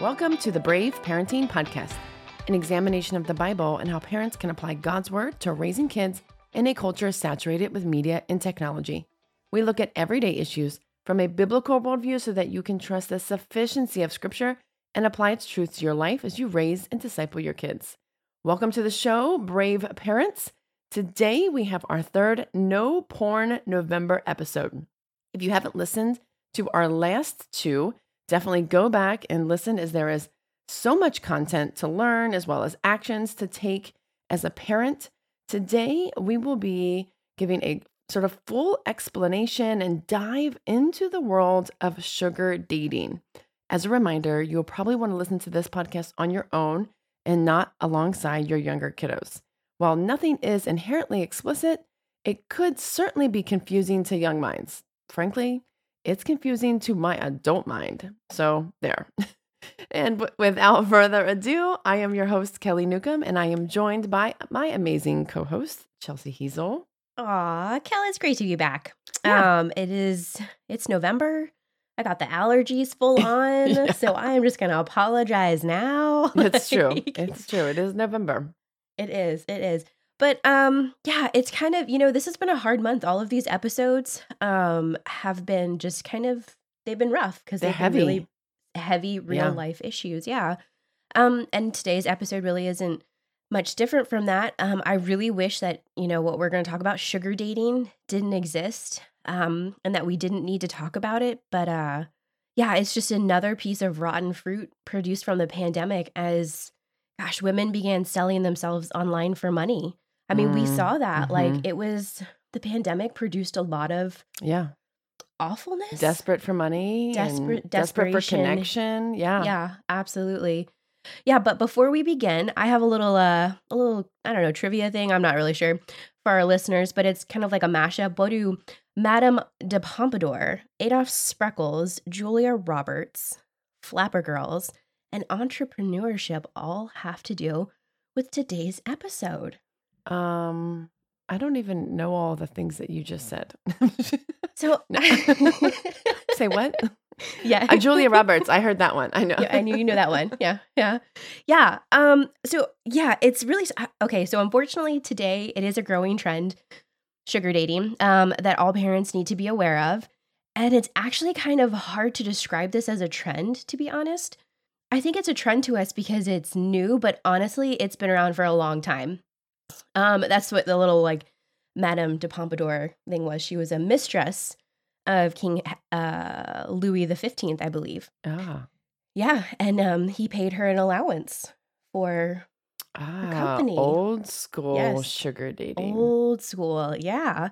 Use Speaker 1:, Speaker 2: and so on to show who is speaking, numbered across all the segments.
Speaker 1: Welcome to the Brave Parenting Podcast, an examination of the Bible and how parents can apply God's Word to raising kids in a culture saturated with media and technology. We look at everyday issues from a biblical worldview so that you can trust the sufficiency of Scripture and apply its truth to your life as you raise and disciple your kids. Welcome to the show, Brave Parents. Today we have our third No Porn November episode. If you haven't listened to our last two, definitely go back and listen as there is so much content to learn as well as actions to take as a parent. Today we will be giving a sort of full explanation and dive into the world of sugar dating. As a reminder, you'll probably want to listen to this podcast on your own and not alongside your younger kiddos. While nothing is inherently explicit, it could certainly be confusing to young minds. Frankly, it's confusing to my adult mind. So, there. and w- without further ado, I am your host, Kelly Newcomb, and I am joined by my amazing co host, Chelsea Hazel.
Speaker 2: Aw, Kelly, it's great to be back.
Speaker 1: Yeah.
Speaker 2: Um, it is it's November. I got the allergies full on,
Speaker 1: Yeah.
Speaker 2: so I am just gonna apologize now.
Speaker 1: It's true. It's true. It is November.
Speaker 2: it is, it is. But um, yeah, it's kind of, you know, this has been a hard month. All of these episodes um have been just kind of they've been rough because they've been really
Speaker 1: heavy.
Speaker 2: heavy real
Speaker 1: Yeah.
Speaker 2: life issues. Yeah. Um, and today's episode really isn't much different from that. Um, I really wish that, you know, what we're going to talk about, sugar dating, didn't exist. Um, and that we didn't need to talk about it. But uh yeah, it's just another piece of rotten fruit produced from the pandemic as gosh, women began selling themselves online for money. I mean, we
Speaker 1: Mm,
Speaker 2: saw that. Like
Speaker 1: mhm.
Speaker 2: it was the pandemic produced a lot of
Speaker 1: Yeah.
Speaker 2: awfulness.
Speaker 1: Desperate for money.
Speaker 2: Desperate-
Speaker 1: desperate for connection. Yeah.
Speaker 2: Yeah, absolutely. Yeah, but before we begin, I have a little uh a little I don't know, trivia thing, I'm not really sure for our listeners, but it's kind of like a mashup. What do Madame de Pompadour, Adolph Spreckels, Julia Roberts, Flapper Girls, and entrepreneurship all have to do with today's episode?
Speaker 1: Um, I don't even know all the things that you just said.
Speaker 2: So
Speaker 1: Say what?
Speaker 2: yeah.
Speaker 1: Uh, Julia Roberts. I heard that one. I know.
Speaker 2: yeah, I knew you know that one. Yeah, yeah, yeah. Um, so yeah, it's really uh, okay. So unfortunately, today it is a growing trend, sugar dating, um, that all parents need to be aware of, and it's actually kind of hard to describe this as a trend, to be honest. I think it's a trend to us because it's new, but honestly, it's been around for a long time. Um, that's what the little like Madame de Pompadour thing was. She was a mistress of King uh, Louis the Fifteenth, I believe.
Speaker 1: Ah.
Speaker 2: Yeah, and um, he paid her an allowance for
Speaker 1: Ah,
Speaker 2: company.
Speaker 1: old school
Speaker 2: Yes.
Speaker 1: sugar dating.
Speaker 2: old school. Yeah,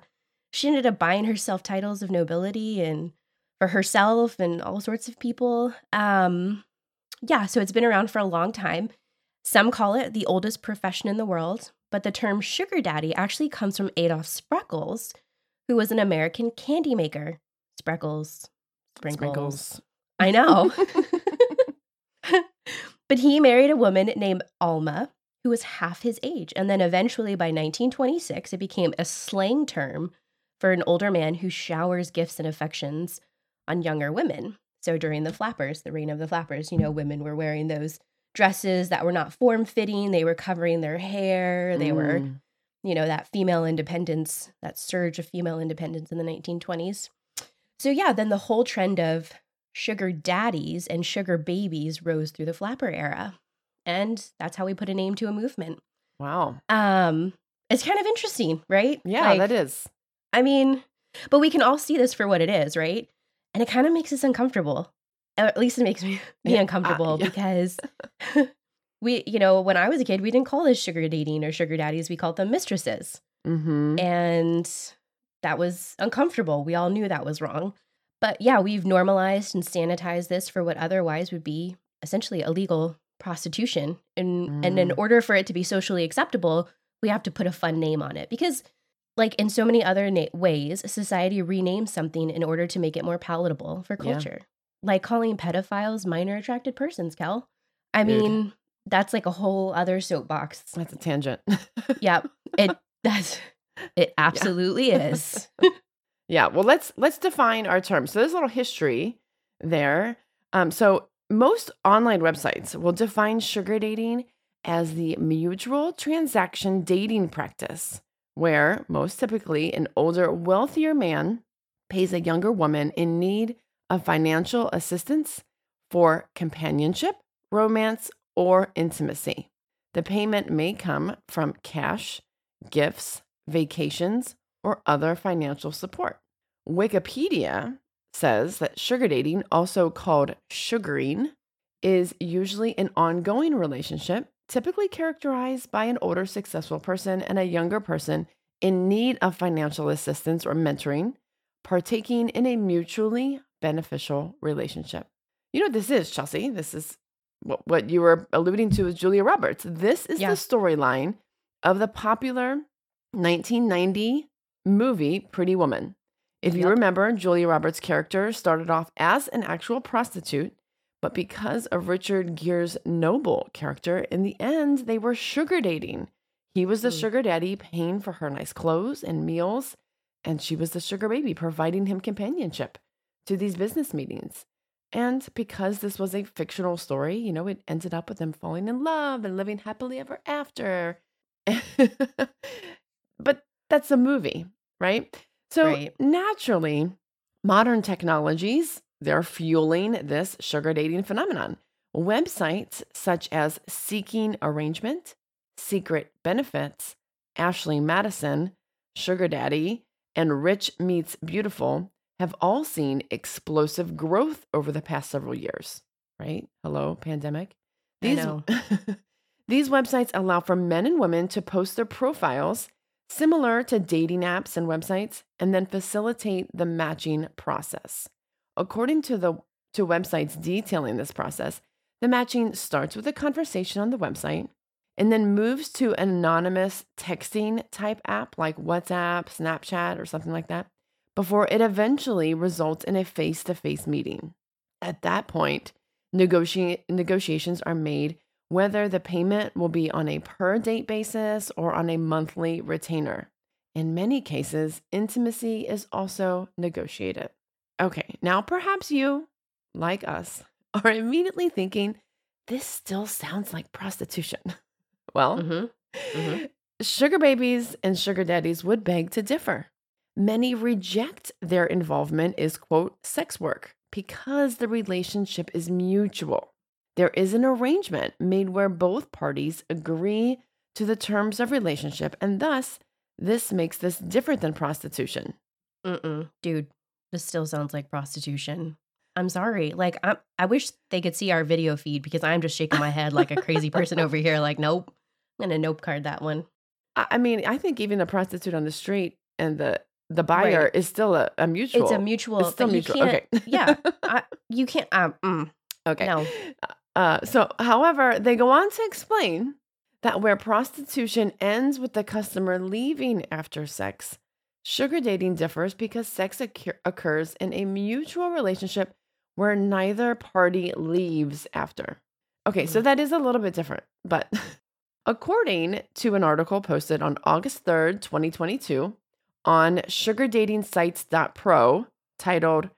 Speaker 2: she ended up buying herself titles of nobility and for herself and all sorts of people. Um, yeah, so it's been around for a long time. Some call it the oldest profession in the world, but the term sugar daddy actually comes from Adolph Spreckels, who was an American candy maker. Spreckels, sprinkles.
Speaker 1: Sprinkles.
Speaker 2: I know. but he married a woman named Alma, who was half his age. And then eventually by 1926, it became a slang term for an older man who showers gifts and affections on younger women. So during the flappers, the reign of the flappers, you know, women were wearing those dresses that were not form fitting. They were covering their hair. They were
Speaker 1: Mm.
Speaker 2: you know, that female independence, that surge of female independence in the 1920s. So, yeah, then the whole trend of sugar daddies and sugar babies rose through the flapper era. And that's how we put a name to a movement.
Speaker 1: Wow.
Speaker 2: Um, it's kind of interesting, right?
Speaker 1: Yeah,
Speaker 2: Like,
Speaker 1: that is.
Speaker 2: I mean, but we can all see this for what it is, right? And it kind of makes us uncomfortable. At least it makes me be
Speaker 1: Yeah, uh,
Speaker 2: uncomfortable
Speaker 1: yeah.
Speaker 2: because we, you know, when I was a kid, we didn't call this sugar dating or sugar daddies. We called them mistresses.
Speaker 1: Mm-hmm.
Speaker 2: And that was uncomfortable. We all knew that was wrong. But yeah, we've normalized and sanitized this for what otherwise would be essentially illegal prostitution. And and in
Speaker 1: Mm.
Speaker 2: order for it to be socially acceptable, we have to put a fun name on it because like in so many other na- ways, society renames something in order to make it more palatable for
Speaker 1: Yeah.
Speaker 2: Like calling pedophiles minor attracted persons, Kel. I
Speaker 1: Dude.
Speaker 2: mean, that's like a whole other soapbox.
Speaker 1: That's a tangent.
Speaker 2: Yep. It that's it absolutely is.
Speaker 1: Yeah, well let's let's define our terms. So there's a little history there. Um, so most online websites will define sugar dating as the mutual transaction dating practice, where most typically an older, wealthier man pays a younger woman in need of financial assistance for companionship, romance, or intimacy. The payment may come from cash, gifts, vacations, or other financial support. Wikipedia says that sugar dating, also called sugaring, is usually an ongoing relationship, typically characterized by an older, successful person and a younger person in need of financial assistance or mentoring, partaking in a mutually beneficial relationship. You know what this is, Chelsea? This is what, what you were alluding to with Julia Roberts. This is
Speaker 2: Yeah.
Speaker 1: the storyline of the popular 1990 movie Pretty Woman. If you remember, Julia Roberts' character started off as an actual prostitute, but because of Richard Gere's noble character, in the end, they were sugar dating. He was the
Speaker 2: Mm.
Speaker 1: sugar daddy paying for her nice clothes and meals, and she was the sugar baby providing him companionship to these business meetings. And because this was a fictional story, you know, it ended up with them falling in love and living happily ever after. but that's a movie, right? So
Speaker 2: Right.
Speaker 1: naturally, modern technologies, they're fueling this sugar dating phenomenon. Websites such as Seeking Arrangement, Secret Benefits, Ashley Madison, Sugar Daddy, and Rich Meets Beautiful have all seen explosive growth over the past several years, right? Hello, pandemic.
Speaker 2: I know.
Speaker 1: these websites allow for men and women to post their profiles similar to dating apps and websites and then facilitate the matching process. According to the to websites detailing this process, the matching starts with a conversation on the website and then moves to an anonymous texting type app like WhatsApp, Snapchat, or something like that before it eventually results in a face to face meeting. At that point, negoti- negotiations are made whether the payment will be on a per date basis or on a monthly retainer. In many cases, intimacy is also negotiated. Okay, now perhaps you, like us, are immediately thinking, this still sounds like prostitution. Well,
Speaker 2: Mhm. Mhm.
Speaker 1: sugar babies and sugar daddies would beg to differ. Many reject their involvement is, quote, sex work because the relationship is mutual. There is an arrangement made where both parties agree to the terms of relationship, and thus, this makes this different than prostitution.
Speaker 2: Mm-mm. Dude, this still sounds like prostitution. I'm sorry. Like, I'm, I wish they could see our video feed because I'm just shaking my head like a crazy person over here. Like, nope. I'm going to nope card that one.
Speaker 1: I I mean, I think even a prostitute on the street and the the buyer
Speaker 2: Right.
Speaker 1: is still a, a mutual.
Speaker 2: It's a mutual.
Speaker 1: It's still
Speaker 2: you
Speaker 1: mutual.
Speaker 2: can't-
Speaker 1: Okay.
Speaker 2: yeah. I, you can't. Um, mm,
Speaker 1: okay.
Speaker 2: No.
Speaker 1: Uh, so, however, they go on to explain that where prostitution ends with the customer leaving after sex, sugar dating differs because sex occur- occurs in a mutual relationship where neither party leaves after. Okay, so
Speaker 2: Mm.
Speaker 1: that is a little bit different, but according to an article posted on August 3rd, 2022, on sugardatingsites.pro titled,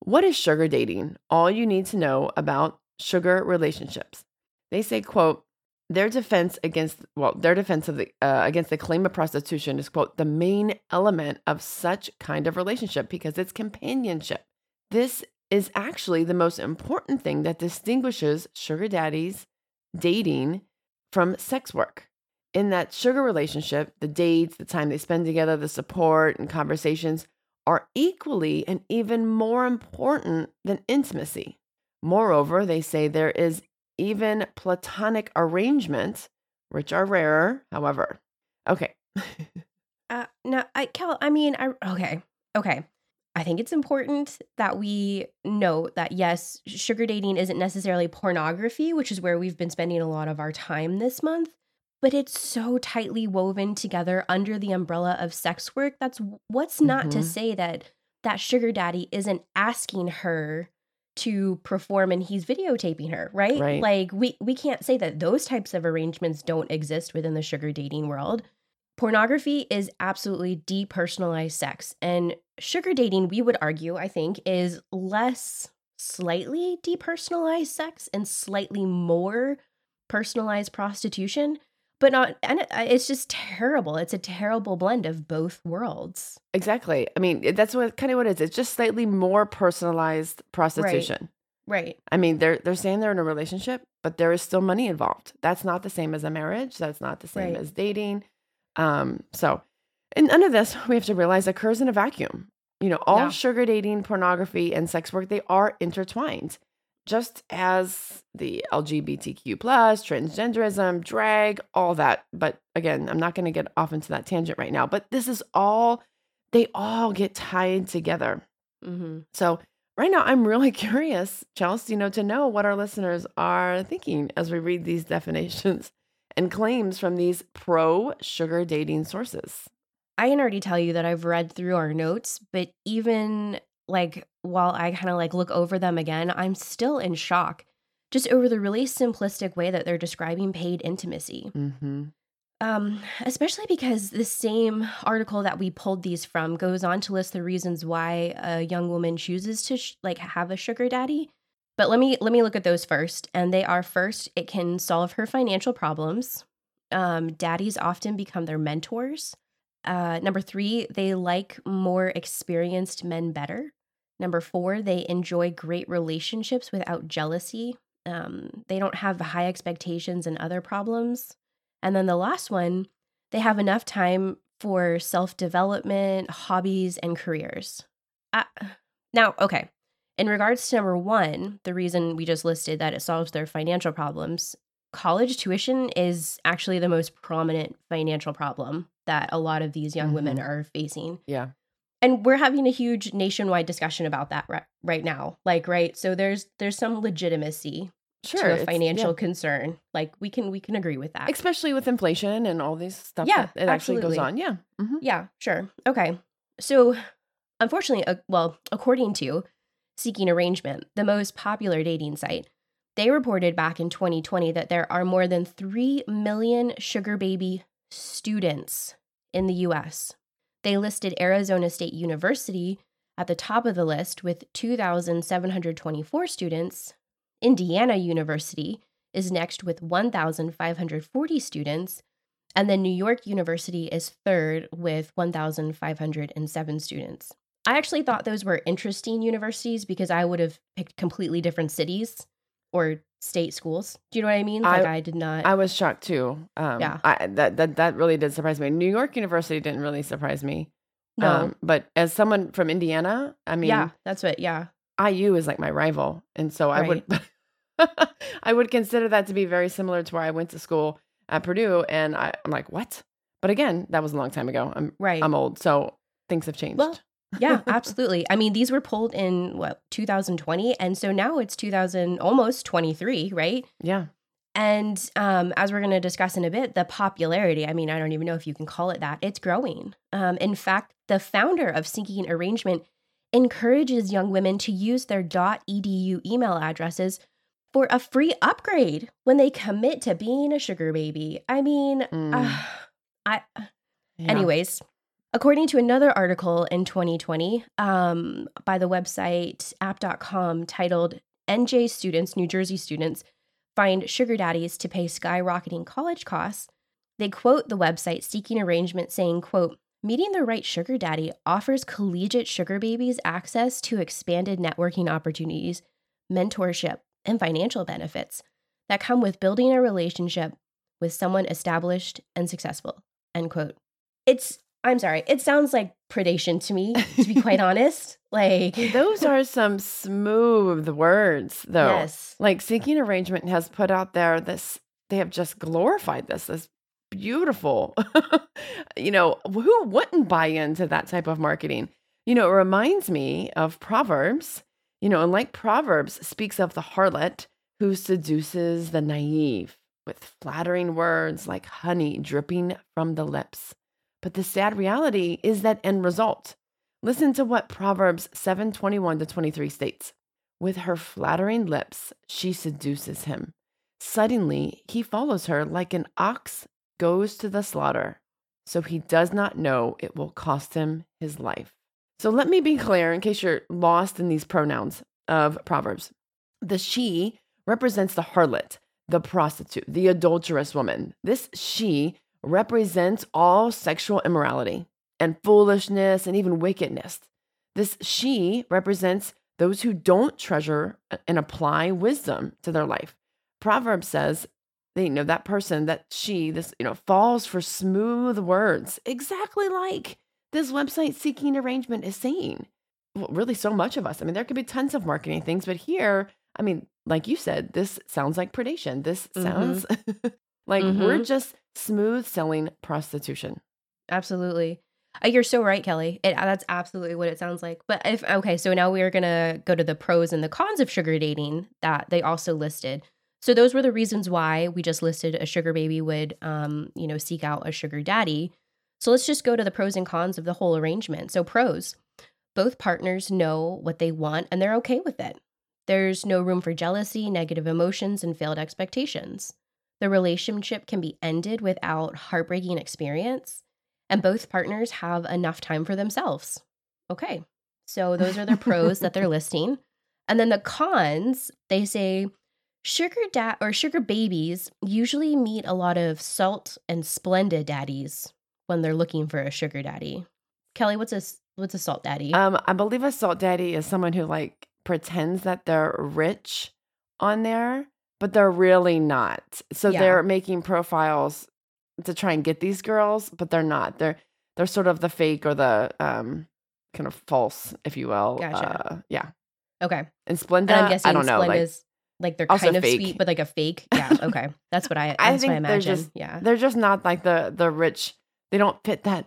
Speaker 1: What is Sugar Dating? All You Need to Know About Sugar Relationships. They say, quote, their defense against well their defense of the uh, against the claim of prostitution is quote the main element of such kind of relationship because it's companionship this is actually the most important thing that distinguishes sugar daddies dating from sex work in that sugar relationship the dates the time they spend together the support and conversations are equally and even more important than intimacy moreover they say there is even platonic arrangements, which are rarer, however. Okay.
Speaker 2: Uh, no, I, Kel, I mean, I, okay. Okay. I think it's important that we note that yes, sugar dating isn't necessarily pornography, which is where we've been spending a lot of our time this month, but it's so tightly woven together under the umbrella of sex work. That's what's not to
Speaker 1: Mhm.
Speaker 2: say that that sugar daddy isn't asking her to perform and he's videotaping her, right?
Speaker 1: Right.
Speaker 2: Like we we can't say that those types of arrangements don't exist within the sugar dating world. Pornography is absolutely depersonalized sex and sugar dating we would argue I think is less slightly depersonalized sex and slightly more personalized prostitution but not and it- it's just terrible it's a terrible blend of both worlds
Speaker 1: Exactly. I mean, that's what kind of what it is. It's just slightly more personalized prostitution.
Speaker 2: right
Speaker 1: I mean, they're they're saying they're in a relationship, but there is still money involved. That's not the same as a marriage. That's not the same
Speaker 2: Right.
Speaker 1: as dating. Um, so and none of this we have to realize occurs in a vacuum. You know, all
Speaker 2: Yeah.
Speaker 1: sugar dating, pornography, and sex work, they are intertwined. Just as the LGBTQ plus, transgenderism, drag, all that. But again, I'm not going to get off into that tangent right now. But this is all, they all get tied together.
Speaker 2: mm-hmm.
Speaker 1: So right now, I'm really curious, Chelsea, you know, to know what our listeners are thinking as we read these definitions and claims from these pro sugar dating sources.
Speaker 2: I can already tell you that I've read through our notes, but even like while I kind of like look over them again, I'm still in shock just over the really simplistic way that they're describing paid intimacy.
Speaker 1: Mm-hmm.
Speaker 2: Um, especially because the same article that we pulled these from goes on to list the reasons why a young woman chooses to sh- like have a sugar daddy. But let me let me look at those first. And they are first, it can solve her financial problems. Um, daddies often become their mentors. Uh, number three, they like more experienced men better. Number four, they enjoy great relationships without jealousy. Um, they don't have high expectations and other problems. And then the last one, they have enough time for self development, hobbies, and careers. Uh, now, okay. In regards to number one, the reason we just listed that it solves their financial problems, college tuition is actually the most prominent financial problem that a lot of these young women are facing.
Speaker 1: Yeah.
Speaker 2: And we're having a huge nationwide discussion about that right, right now. Like, right? So there's there's some legitimacy
Speaker 1: Sure.
Speaker 2: to a financial
Speaker 1: yeah.
Speaker 2: concern. Like we can we can agree with that.
Speaker 1: Especially with inflation and all these stuff
Speaker 2: Yeah,
Speaker 1: that it actually goes on. Yeah. Mhm.
Speaker 2: Yeah, sure. Okay. So, unfortunately, uh, well, according to Seeking Arrangement, the most popular dating site, they reported back in 2020 that there are more than 3 million sugar baby students in the US. They listed Arizona State University at the top of the list with 2,724 students. Indiana University is next with 1,540 students. And then New York University is third with 1,507 students. I actually thought those were interesting universities because I would have picked completely different cities or state schools. Do you know what I mean? Like I, did not.
Speaker 1: I was shocked too. Um,
Speaker 2: Yeah.
Speaker 1: I, that, that, that really did surprise me. New York University didn't really surprise me.
Speaker 2: no.
Speaker 1: Um, but as someone from Indiana, I mean,
Speaker 2: yeah, that's what. Yeah.
Speaker 1: IU is like my rival, and so I would I would consider that to be very similar to where I went to school at Purdue, and I, I'm like, what? But again, that was a long time ago. I'm
Speaker 2: Right.
Speaker 1: I'm old, so things have changed.
Speaker 2: Well, yeah, absolutely. I mean, these were pulled in what 2020, and so now it's 2000, almost 23, right?
Speaker 1: yeah,
Speaker 2: And um, as we're going to discuss in a bit, the popularity, I mean, I don't even know if you can call it that, it's growing. Um, in fact, the founder of Seeking Arrangement encourages young women to use their .edu email addresses for a free upgrade when they commit to being a sugar baby. I mean,
Speaker 1: Mm.
Speaker 2: uh, I
Speaker 1: yeah.
Speaker 2: Anyways, according to another article in 2020 um, by the website app.com titled NJ Students, New Jersey Students, Find Sugar Daddies to Pay Skyrocketing College Costs, they quote the website Seeking Arrangement saying, quote, Meeting the right sugar daddy offers collegiate sugar babies access to expanded networking opportunities, mentorship, and financial benefits that come with building a relationship with someone established and successful. End quote. It's I'm sorry, it sounds like predation to me, to be quite honest. Like
Speaker 1: those are some smooth words, though.
Speaker 2: Yes.
Speaker 1: Like Seeking Arrangement has put out there this. They have just glorified this. This beautiful. you know, who wouldn't buy into that type of marketing? You know, it reminds me of Proverbs. You know, and like Proverbs speaks of the harlot who seduces the naive with flattering words like honey dripping from the lips. But the sad reality is that end result. Listen to what Proverbs 7:21 to 23 states. With her flattering lips, she seduces him. Suddenly, he follows her like an ox goes to the slaughter. So he does not know it will cost him his life. So let me be clear in case you're lost in these pronouns. of Proverbs. The she represents the harlot, the prostitute, the adulterous woman. This she represents all sexual immorality and foolishness and even wickedness. This she represents those who don't treasure and apply wisdom to their life. Proverbs says, you know, that person, that she, this, you know, falls for smooth words, exactly like this website seeking arrangement is saying. Well, really, so much of us. I mean, there could be tons of marketing things, but here, I mean, like you said, this sounds like predation. This sounds mm-hmm. like mm-hmm. we're just smooth selling prostitution.
Speaker 2: Absolutely. Uh, you're so right, Kelly. It, uh, that's absolutely what it sounds like. But if, okay, so now we are to go to the pros and the cons of sugar dating that they also listed. So those were the reasons why we just listed a sugar baby would, um, you know, seek out a sugar daddy. So let's just go to the pros and cons of the whole arrangement. So pros, both partners know what they want and they're okay with it. There's no room for jealousy, negative emotions, and failed expectations. The relationship can be ended without heartbreaking experience, and both partners have enough time for themselves. Okay, so those are the pros that they're listing. And then the cons, they say sugar dad or sugar babies usually meet a lot of salt and Splenda daddies when they're looking for a sugar daddy. Kelly, what's a what's a salt daddy?
Speaker 1: Um, I believe a salt daddy is someone who like pretends that they're rich on there, but they're really not. So yeah. they're making profiles to try and get these girls, but they're not. They're they're sort of the fake or the um kind of false, if you will. Gotcha. Uh, yeah.
Speaker 2: Okay.
Speaker 1: And Splenda, and I'm guessing I don't know,
Speaker 2: Splenda's like, like they're kind of fake. sweet, but like a fake. Yeah. Okay. That's what I. I think I imagine.
Speaker 1: They're just,
Speaker 2: yeah.
Speaker 1: They're just not like the the rich. They don't fit that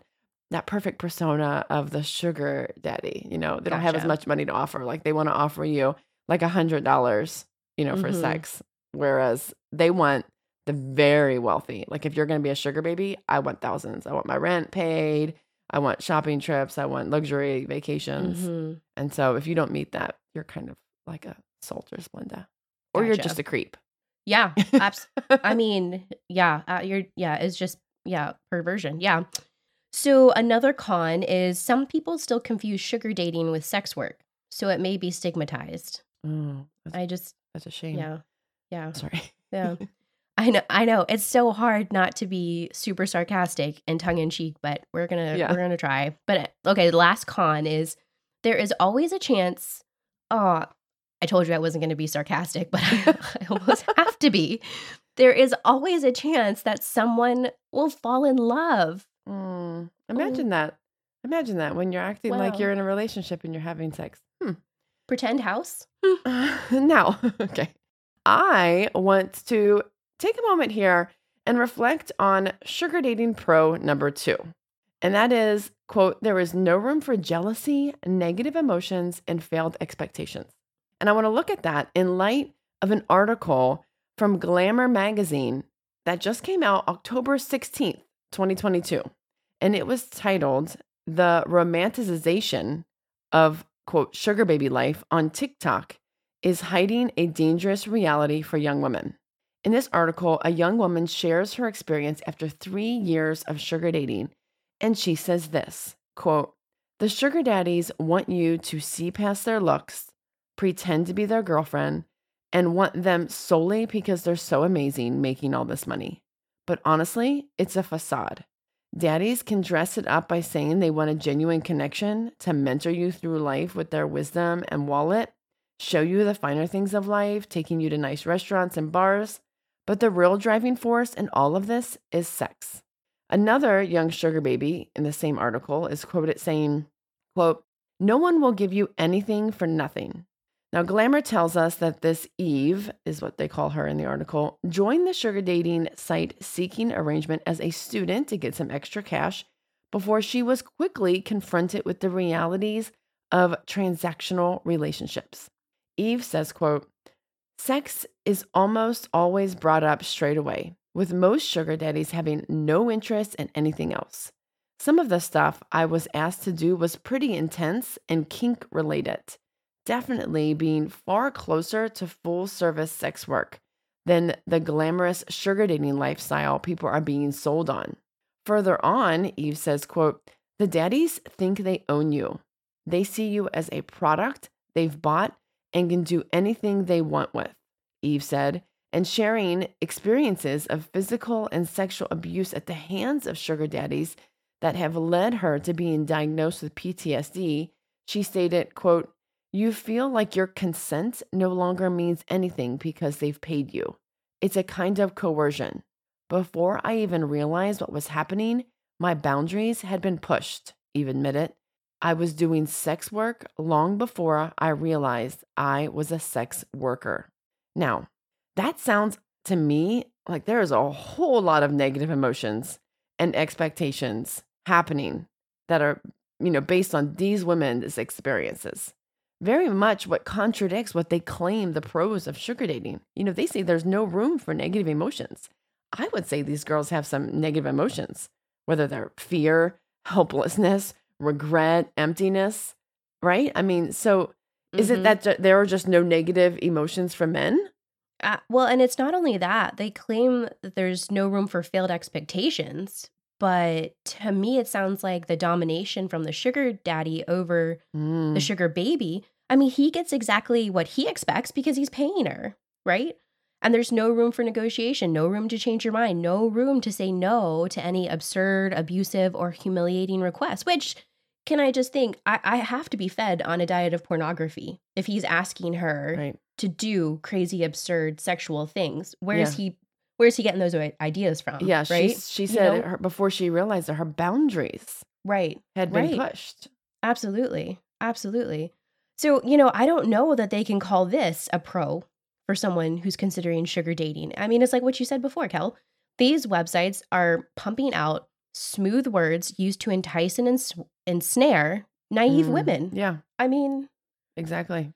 Speaker 1: that perfect persona of the sugar daddy. You know, they don't have as much money to offer. Like they want to offer you like a hundred dollars, you know, for mm-hmm. sex. Whereas they want the very wealthy. Like if you're going to be a sugar baby, I want thousands. I want my rent paid. I want shopping trips. I want luxury vacations. Mm-hmm. And so if you don't meet that, you're kind of like a Salter Splenda, or gotcha. you're just a creep.
Speaker 2: Yeah, abs- I mean, yeah, uh, you're yeah, it's just yeah, perversion. Yeah. So, another con is some people still confuse sugar dating with sex work. So, it may be stigmatized.
Speaker 1: Mm,
Speaker 2: I just,
Speaker 1: that's a shame.
Speaker 2: Yeah. Yeah.
Speaker 1: Sorry.
Speaker 2: Yeah. I know, I know. It's so hard not to be super sarcastic and tongue in cheek, but we're gonna yeah. we're gonna try. But okay, the last con is there is always a chance. Oh, I told you I wasn't gonna be sarcastic, but I, I almost have to be. There is always a chance that someone will fall in love
Speaker 1: Mm, imagine oh. that. Imagine that when you're acting wow. like you're in a relationship and you're having sex. Hmm.
Speaker 2: Pretend house?
Speaker 1: Uh, now, okay. I want to take a moment here and reflect on sugar dating pro number two. And that is, quote, there is no room for jealousy, negative emotions, and failed expectations. And I want to look at that in light of an article from Glamour magazine that just came out October 16th. 2022. And it was titled The Romanticization of, quote, sugar baby life on TikTok is hiding a dangerous reality for young women. In this article, a young woman shares her experience after three years of sugar dating. And she says this quote, The sugar daddies want you to see past their looks, pretend to be their girlfriend, and want them solely because they're so amazing making all this money. But honestly, it's a facade. Daddies can dress it up by saying they want a genuine connection to mentor you through life with their wisdom and wallet, show you the finer things of life, taking you to nice restaurants and bars. But the real driving force in all of this is sex. Another young sugar baby in the same article is quoted saying, quote, No one will give you anything for nothing. Now, Glamour tells us that this Eve, is what they call her in the article, joined the sugar dating site seeking arrangement as a student to get some extra cash before she was quickly confronted with the realities of transactional relationships. Eve says, quote, Sex is almost always brought up straight away, with most sugar daddies having no interest in anything else. Some of the stuff I was asked to do was pretty intense and kink related definitely being far closer to full service sex work than the glamorous sugar dating lifestyle people are being sold on. Further on, Eve says, quote, "The daddies think they own you. They see you as a product they've bought and can do anything they want with, Eve said, and sharing experiences of physical and sexual abuse at the hands of sugar daddies that have led her to being diagnosed with PTSD, she stated, quote, you feel like your consent no longer means anything because they've paid you. It's a kind of coercion. Before I even realized what was happening, my boundaries had been pushed, Eve admitted. I was doing sex work long before I realized I was a sex worker. Now, that sounds to me like there is a whole lot of negative emotions and expectations happening that are, you know, based on these women's experiences. Very much what contradicts what they claim the pros of sugar dating. You know, they say there's no room for negative emotions. I would say these girls have some negative emotions, whether they're fear, helplessness, regret, emptiness, right? I mean, so is
Speaker 2: Mhm.
Speaker 1: it that ju- there are just no negative emotions for men?
Speaker 2: Uh, well, and it's not only that, they claim that there's no room for failed expectations. But to me, it sounds like the domination from the sugar daddy over
Speaker 1: Mm,
Speaker 2: the sugar baby. I mean, he gets exactly what he expects because he's paying her, right? And there's no room for negotiation, no room to change your mind, no room to say no to any absurd, abusive, or humiliating request, which can I just think I, I have to be fed on a diet of pornography if he's asking her
Speaker 1: right.
Speaker 2: to do crazy, absurd sexual things. Where's he where's he getting those ideas from?
Speaker 1: Yeah,
Speaker 2: right.
Speaker 1: she, she
Speaker 2: You
Speaker 1: said
Speaker 2: know?
Speaker 1: her, before she realized that her boundaries
Speaker 2: right.
Speaker 1: had been
Speaker 2: Right.
Speaker 1: pushed.
Speaker 2: Absolutely. Absolutely. So, you know, I don't know that they can call this a pro for someone who's considering sugar dating. I mean, it's like what you said before, Kel. These websites are pumping out smooth words used to entice and ens- ensnare naive
Speaker 1: Mm,
Speaker 2: women.
Speaker 1: Yeah,
Speaker 2: I mean,
Speaker 1: exactly.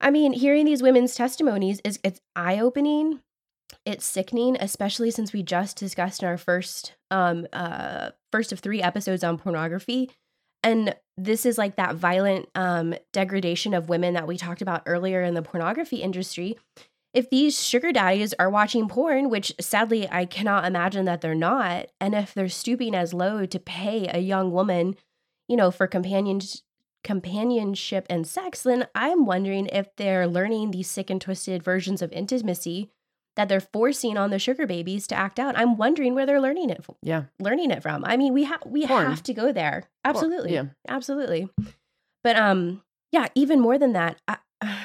Speaker 2: I mean, hearing these women's testimonies is it's eye-opening. It's sickening, especially since we just discussed in our first um uh first of 3 episodes on pornography. And this is like that violent um degradation of women that we talked about earlier in the pornography industry. If these sugar daddies are watching porn, which sadly I cannot imagine that they're not, and if they're stooping as low to pay a young woman, you know, for companions companionship and sex, then I'm wondering if they're learning these sick and twisted versions of intimacy that they're forcing on the sugar babies to act out. I'm wondering where they're learning it from.
Speaker 1: Yeah,
Speaker 2: learning it from. I mean, we have we
Speaker 1: Porn.
Speaker 2: have to go there. Absolutely.
Speaker 1: yeah.
Speaker 2: Absolutely. But um yeah, even more than that, I,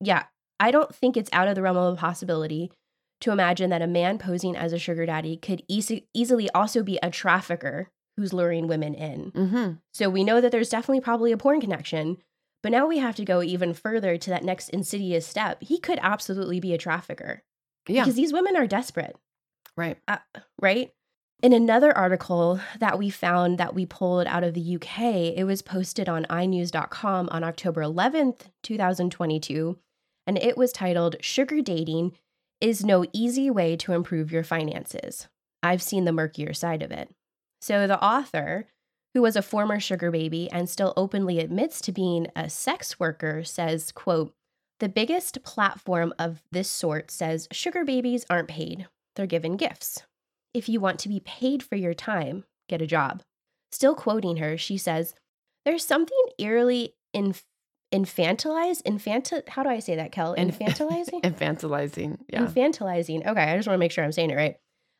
Speaker 2: yeah, I don't think it's out of the realm of possibility to imagine that a man posing as a sugar daddy could easy, easily also be a trafficker who's luring women in.
Speaker 1: Mm-hmm.
Speaker 2: So we know that there's definitely probably a porn connection, but now we have to go even further to that next insidious step. He could absolutely be a trafficker
Speaker 1: Yeah,
Speaker 2: because these women are desperate,
Speaker 1: right.
Speaker 2: uh, right? In another article that we found that we pulled out of the UK, it was posted on inews.com on October 11th, 2022, and it was titled Sugar Dating is No Easy Way to Improve Your Finances. I've seen the murkier side of it. So the author, who was a former sugar baby and still openly admits to being a sex worker, says, quote, the biggest platform of this sort says sugar babies aren't paid, they're given gifts. If you want to be paid for your time, get a job. Still quoting her, she says, There's something eerily inf- infantilized, infantil, how do I say that, Kel? Infantilizing?
Speaker 1: Infantilizing. Yeah.
Speaker 2: Infantilizing. Okay, I just want to make sure I'm saying it right.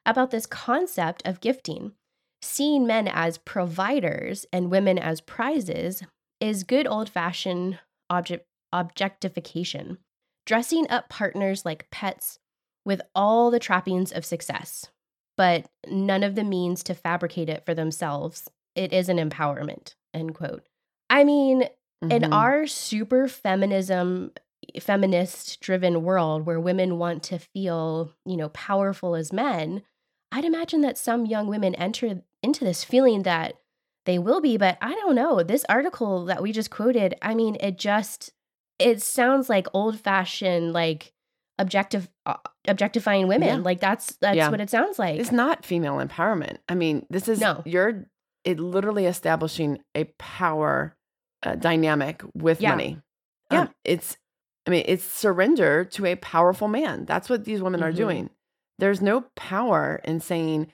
Speaker 2: About this concept of gifting. Seeing men as providers and women as prizes is good old fashioned object objectification. Dressing up partners like pets with all the trappings of success, but none of the means to fabricate it for themselves. It is an empowerment. End quote. I mean, in
Speaker 1: Mhm.
Speaker 2: our super feminism feminist driven world where women want to feel you know powerful as men i'd imagine that some young women enter into this feeling that they will be but i don't know this article that we just quoted i mean it just it sounds like old fashioned like objective uh, objectifying women
Speaker 1: Yeah.
Speaker 2: like that's that's
Speaker 1: Yeah.
Speaker 2: what it sounds like
Speaker 1: It's not female empowerment. I mean, this is
Speaker 2: No.
Speaker 1: you're it literally establishing a power uh, dynamic with
Speaker 2: Yeah.
Speaker 1: money.
Speaker 2: Yeah.
Speaker 1: Um, it's I mean, it's surrender to a powerful man. That's what these women are
Speaker 2: Mhm.
Speaker 1: doing. There's no power in saying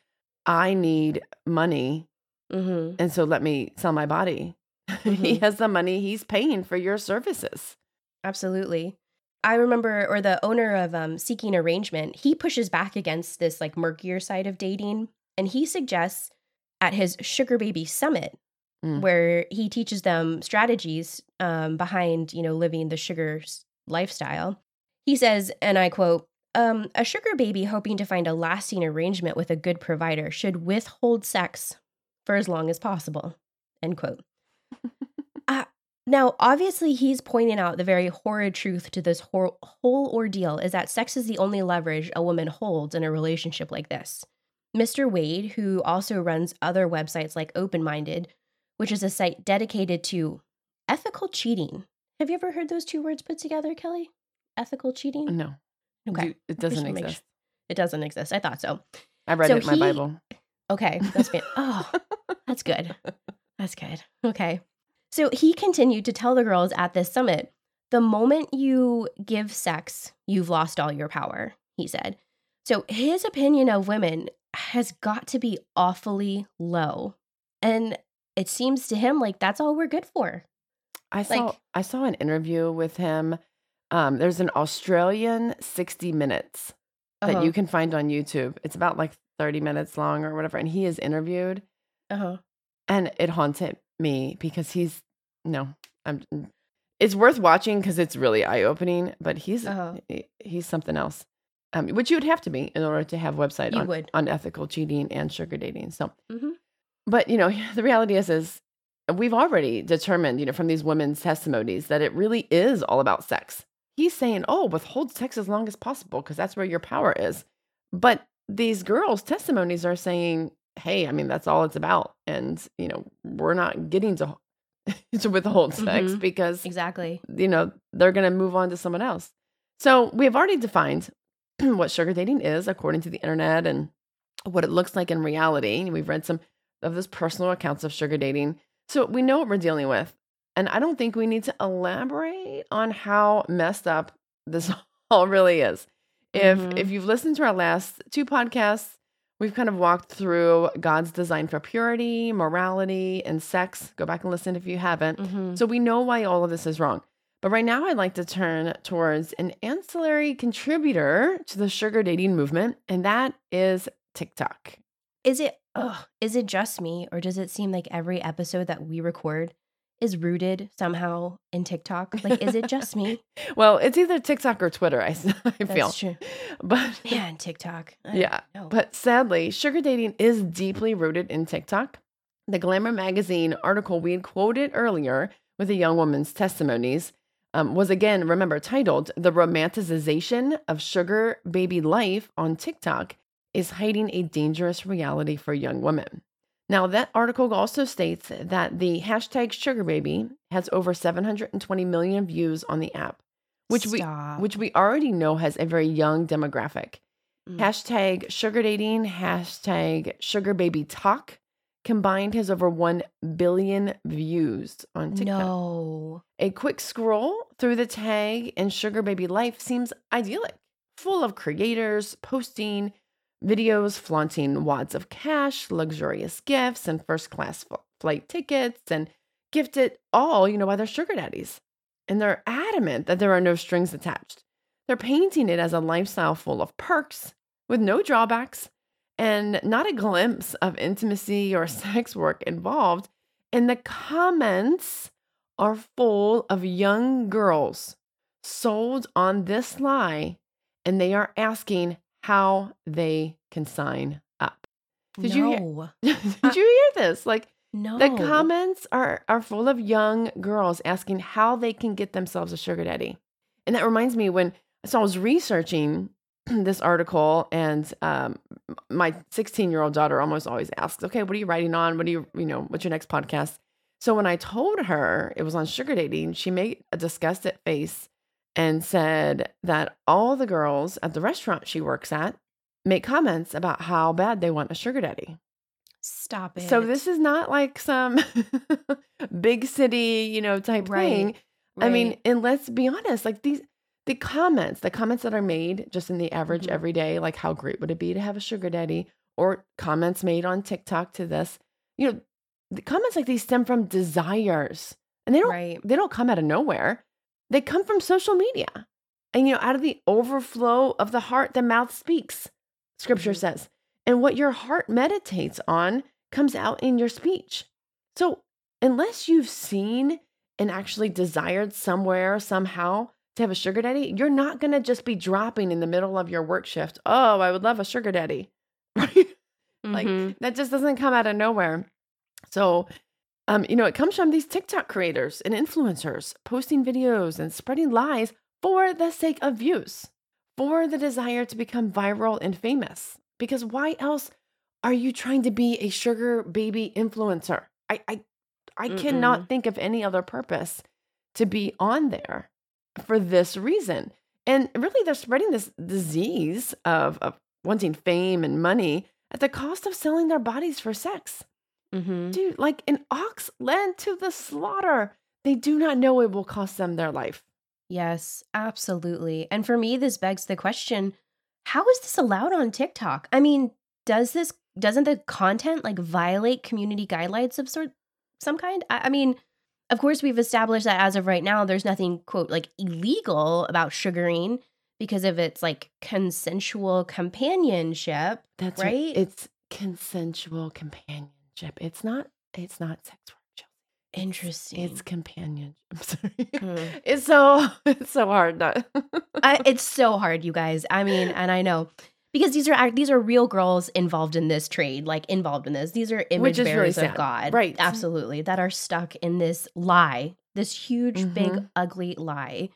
Speaker 1: I need money
Speaker 2: hmm
Speaker 1: and so let me sell my body. he
Speaker 2: Mhm.
Speaker 1: has the money, he's paying for your services.
Speaker 2: Absolutely. I remember, or the owner of um, Seeking Arrangement, he pushes back against this like murkier side of dating. And he suggests at his Sugar Baby Summit,
Speaker 1: Mm.
Speaker 2: where he teaches them strategies um, behind, you know, living the sugar lifestyle. He says, and I quote, um, a sugar baby hoping to find a lasting arrangement with a good provider should withhold sex for as long as possible. End quote. uh, now, obviously, he's pointing out the very horrid truth to this whole ordeal is that sex is the only leverage a woman holds in a relationship like this. Mr. Wade, who also runs other websites like Open Minded, which is a site dedicated to ethical cheating. Have you ever heard those two words put together, Kelly? Ethical cheating?
Speaker 1: No.
Speaker 2: Okay.
Speaker 1: Do- It doesn't
Speaker 2: wanna make
Speaker 1: exist.
Speaker 2: It doesn't exist. I thought so.
Speaker 1: I read
Speaker 2: So
Speaker 1: it in my
Speaker 2: he-
Speaker 1: Bible.
Speaker 2: Okay, that's fan- oh, that's good. That's good. Okay. So he continued to tell the girls at this summit, the moment you give sex, you've lost all your power, he said. So his opinion of women has got to be awfully low. And it seems to him like that's all we're good for.
Speaker 1: I saw
Speaker 2: Like-
Speaker 1: I saw an interview with him. Um, there's an Australian 60 minutes that
Speaker 2: Uh-huh.
Speaker 1: you can find on YouTube. It's about like 30 minutes long or whatever. And he is interviewed
Speaker 2: Uh-huh.
Speaker 1: and it haunted me because he's no, I'm it's worth watching because it's really eye opening, but he's
Speaker 2: Uh-huh.
Speaker 1: he- he's something else. Um, which you would have to be in order to have website
Speaker 2: You
Speaker 1: on,
Speaker 2: would.
Speaker 1: on ethical cheating and sugar dating. So
Speaker 2: Mhm.
Speaker 1: but you know, the reality is is we've already determined, you know, from these women's testimonies that it really is all about sex. He's saying, "Oh, withhold sex as long as possible because that's where your power is." But these girls' testimonies are saying, "Hey, I mean, that's all it's about." And, you know, we're not getting to to withhold sex
Speaker 2: Mhm.
Speaker 1: because
Speaker 2: Exactly.
Speaker 1: you know, they're going to move on to someone else. So we have already defined what sugar dating is according to the internet and what it looks like in reality. We've read some of those personal accounts of sugar dating. So we know what we're dealing with. And I don't think we need to elaborate on how messed up this all really is. If
Speaker 2: Mhm.
Speaker 1: if you've listened to our last two podcasts, we've kind of walked through God's design for purity, morality, and sex. Go back and listen if you haven't.
Speaker 2: Mhm.
Speaker 1: So we know why all of this is wrong. But right now, I'd like to turn towards an ancillary contributor to the sugar dating movement, and that is TikTok.
Speaker 2: Is it ugh, is it just me or does it seem like every episode that we record is rooted somehow in TikTok? Like is it just me?
Speaker 1: Well, it's either TikTok or Twitter, I, I
Speaker 2: That's
Speaker 1: feel.
Speaker 2: true.
Speaker 1: But
Speaker 2: Man, TikTok. I
Speaker 1: Yeah. But sadly, sugar dating is deeply rooted in TikTok. The Glamour magazine article we had quoted earlier with a young woman's testimonies um, was again, remember, titled The Romanticization of Sugar Baby Life on TikTok is Hiding a Dangerous Reality for Young Women. Now, that article also states that the hashtag sugar baby has over 720 million views on the app, which we which we already know has a very young demographic.
Speaker 2: Mm.
Speaker 1: Hashtag sugar dating, hashtag sugar baby talk combined has over 1 billion views on TikTok.
Speaker 2: No.
Speaker 1: A quick scroll through the tag and sugar baby life seems idyllic, full of creators posting videos flaunting wads of cash, luxurious gifts, and first class flight tickets, and gifted all, you know, by their sugar daddies. And they're adamant that there are no strings attached. They're painting it as a lifestyle full of perks with no drawbacks and not a glimpse of intimacy or sex work involved. And the comments are full of young girls sold on this lie, and they are asking how they can sign up. Did you hear- Did you hear this? Like
Speaker 2: No.
Speaker 1: the comments are are full of young girls asking how they can get themselves a sugar daddy. And that reminds me when so I was researching this article and um, my 16 year old daughter almost always asks, okay, what are you writing on? What do you, you know, what's your next podcast? So when I told her it was on sugar dating, she made a disgusted face and said that all the girls at the restaurant she works at make comments about how bad they want a sugar daddy.
Speaker 2: Stop it.
Speaker 1: So this is not like some big city, you know, type
Speaker 2: Right,
Speaker 1: thing. I mean, and let's be honest, like these the comments, the comments that are made just in the average
Speaker 2: Mhm.
Speaker 1: everyday, like how great would it be to have a sugar daddy, or comments made on TikTok to this, you know, the comments like these stem from desires, and they don't
Speaker 2: right.
Speaker 1: they don't come out of nowhere. They come from social media. And, you know, out of the overflow of the heart, the mouth speaks, scripture
Speaker 2: Mhm.
Speaker 1: says. And what your heart meditates on comes out in your speech. So, unless you've seen and actually desired somewhere, somehow to have a sugar daddy, you're not going to just be dropping in the middle of your work shift. Oh, I would love a sugar daddy. Right? Like
Speaker 2: Mhm.
Speaker 1: that just doesn't come out of nowhere. So, um, you know, it comes from these TikTok creators and influencers posting videos and spreading lies for the sake of views, for the desire to become viral and famous. Because why else are you trying to be a sugar baby influencer? I I, I cannot think of any other purpose to be on there for this reason. And really, they're spreading this disease of, of wanting fame and money at the cost of selling their bodies for sex.
Speaker 2: Mhm.
Speaker 1: Dude, like an ox led to the slaughter. They do not know it will cost them their life.
Speaker 2: Yes, absolutely. And for me, this begs the question how is this allowed on TikTok? I mean, does this, doesn't the content like violate community guidelines of sort, some kind? I, I mean, of course, we've established that as of right now, there's nothing, quote, like illegal about sugaring because of its like consensual companionship.
Speaker 1: That's
Speaker 2: Right?
Speaker 1: It's consensual companionship. It's not. It's not sex work. Chelsea.
Speaker 2: Interesting.
Speaker 1: It's companionship. I'm sorry.
Speaker 2: Hmm.
Speaker 1: It's so. It's so hard. Not.
Speaker 2: I, it's so hard, you guys. I mean, and I know because these are act- these are real girls involved in this trade, like involved in this. These are image
Speaker 1: really
Speaker 2: bearers
Speaker 1: sad.
Speaker 2: of God,
Speaker 1: Right.
Speaker 2: Absolutely, that are stuck in this lie, this huge, big,
Speaker 1: Mhm.
Speaker 2: ugly lie.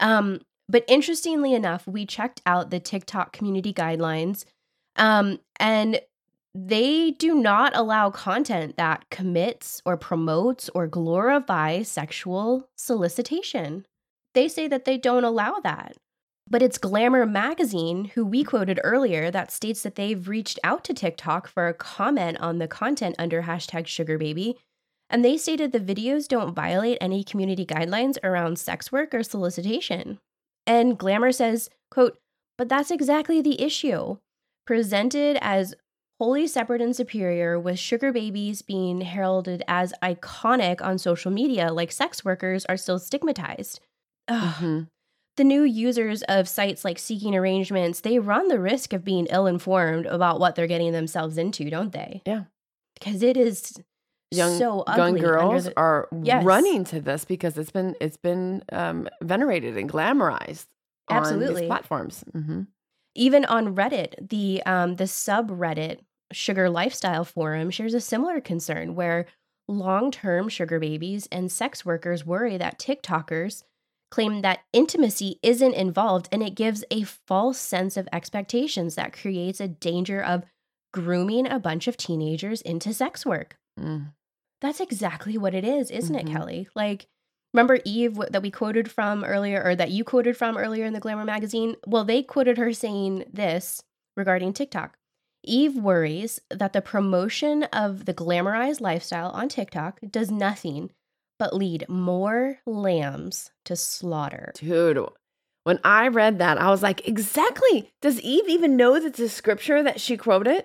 Speaker 2: Um, but interestingly enough, we checked out the TikTok community guidelines, um, and they do not allow content that commits or promotes or glorifies sexual solicitation. They say that they don't allow that. But it's Glamour Magazine, who we quoted earlier, that states that they've reached out to TikTok for a comment on the content under hashtag sugarbaby. And they stated the videos don't violate any community guidelines around sex work or solicitation. And Glamour says, quote, but that's exactly the issue. Presented as wholly separate and superior, with sugar babies being heralded as iconic on social media, like sex workers are still stigmatized. Ugh.
Speaker 1: Mhm.
Speaker 2: The new users of sites like Seeking Arrangements, they run the risk of being ill informed about what they're getting themselves into, don't they?
Speaker 1: Yeah.
Speaker 2: Because it is
Speaker 1: Young
Speaker 2: so ugly.
Speaker 1: young girls
Speaker 2: the-
Speaker 1: are
Speaker 2: Yes.
Speaker 1: running to this because it's been it's been um, venerated and glamorized on
Speaker 2: Absolutely.
Speaker 1: these platforms. hmm
Speaker 2: even on Reddit, the um the subreddit Sugar Lifestyle Forum shares a similar concern where long-term sugar babies and sex workers worry that TikTokers claim that intimacy isn't involved and it gives a false sense of expectations that creates a danger of grooming a bunch of teenagers into sex work.
Speaker 1: Mm.
Speaker 2: That's exactly what it is, isn't
Speaker 1: Mhm.
Speaker 2: it, Kelly? Like, remember Eve that we quoted from earlier, or that you quoted from earlier in the Glamour magazine? Well, they quoted her saying this regarding TikTok. Eve worries that the promotion of the glamorized lifestyle on TikTok does nothing but lead more lambs to slaughter.
Speaker 1: Dude, when I read that, I was like, exactly. Does Eve even know that the scripture that she quoted?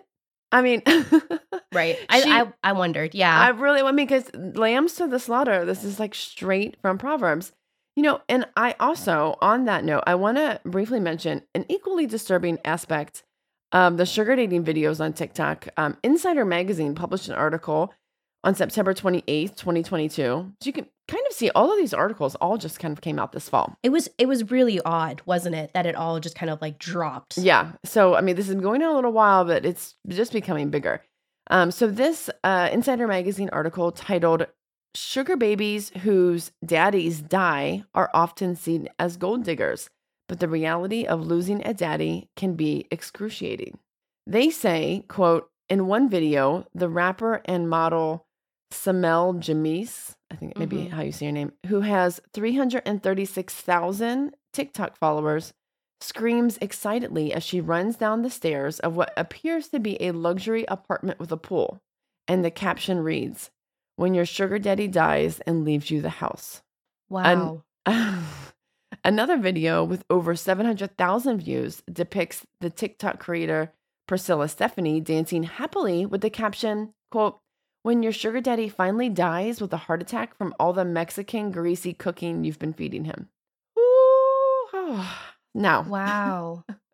Speaker 1: I mean,
Speaker 2: Right.
Speaker 1: She-
Speaker 2: I, I I wondered. Yeah.
Speaker 1: I really, I mean, because lambs to the slaughter, this is like straight from Proverbs. You know, and I also, on that note, I want to briefly mention an equally disturbing aspect of the sugar dating videos on TikTok. Um, Insider Magazine published an article on September 28th, 2022. So you can kind of see all of these articles all just kind of came out this fall.
Speaker 2: it was it was really odd, wasn't it? That it all just kind of like dropped.
Speaker 1: Yeah. So, I mean, this has been going on a little while, but it's just becoming bigger. Um, so, this uh, Insider Magazine article titled Sugar Babies Whose Daddies Die Are Often Seen as Gold Diggers, but the reality of losing a daddy can be excruciating. They say, quote, in one video, the rapper and model Samel Jamis, I think maybe
Speaker 2: Mhm.
Speaker 1: how you say your name, who has 336,000 TikTok followers, screams excitedly as she runs down the stairs of what appears to be a luxury apartment with a pool. And the caption reads, When your sugar daddy dies and leaves you the house.
Speaker 2: Wow.
Speaker 1: Another video with over 700,000 views depicts the TikTok creator Priscilla Stephanie dancing happily with the caption, quote, when your sugar daddy finally dies with a heart attack from all the Mexican greasy cooking you've been feeding him. now,
Speaker 2: Wow.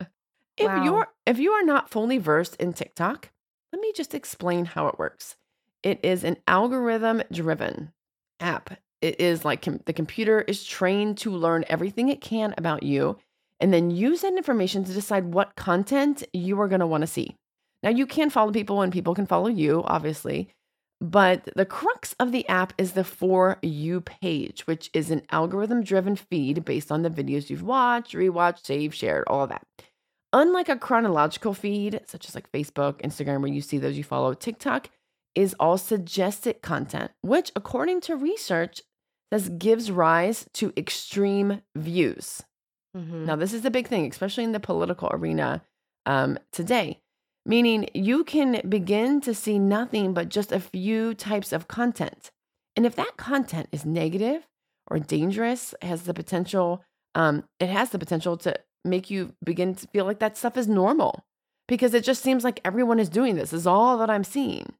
Speaker 1: if
Speaker 2: wow.
Speaker 1: you're if you are not fully versed in TikTok, let me just explain how it works. It is an algorithm driven app. It is like com- the computer is trained to learn everything it can about you and then use that information to decide what content you are going to want to see. Now, you can follow people and people can follow you, obviously, but the crux of the app is the For You page, which is an algorithm driven feed based on the videos you've watched, rewatched, saved, shared, all of that. Unlike a chronological feed, such as like Facebook, Instagram, where you see those you follow, TikTok is all suggested content, which, according to research, says gives rise to extreme views.
Speaker 2: Mhm.
Speaker 1: Now, this is a big thing, especially in the political arena um, today, meaning you can begin to see nothing but just a few types of content. And if that content is negative or dangerous, has the potential, um, it has the potential to make you begin to feel like that stuff is normal because it just seems like everyone is doing this, is all that I'm seeing.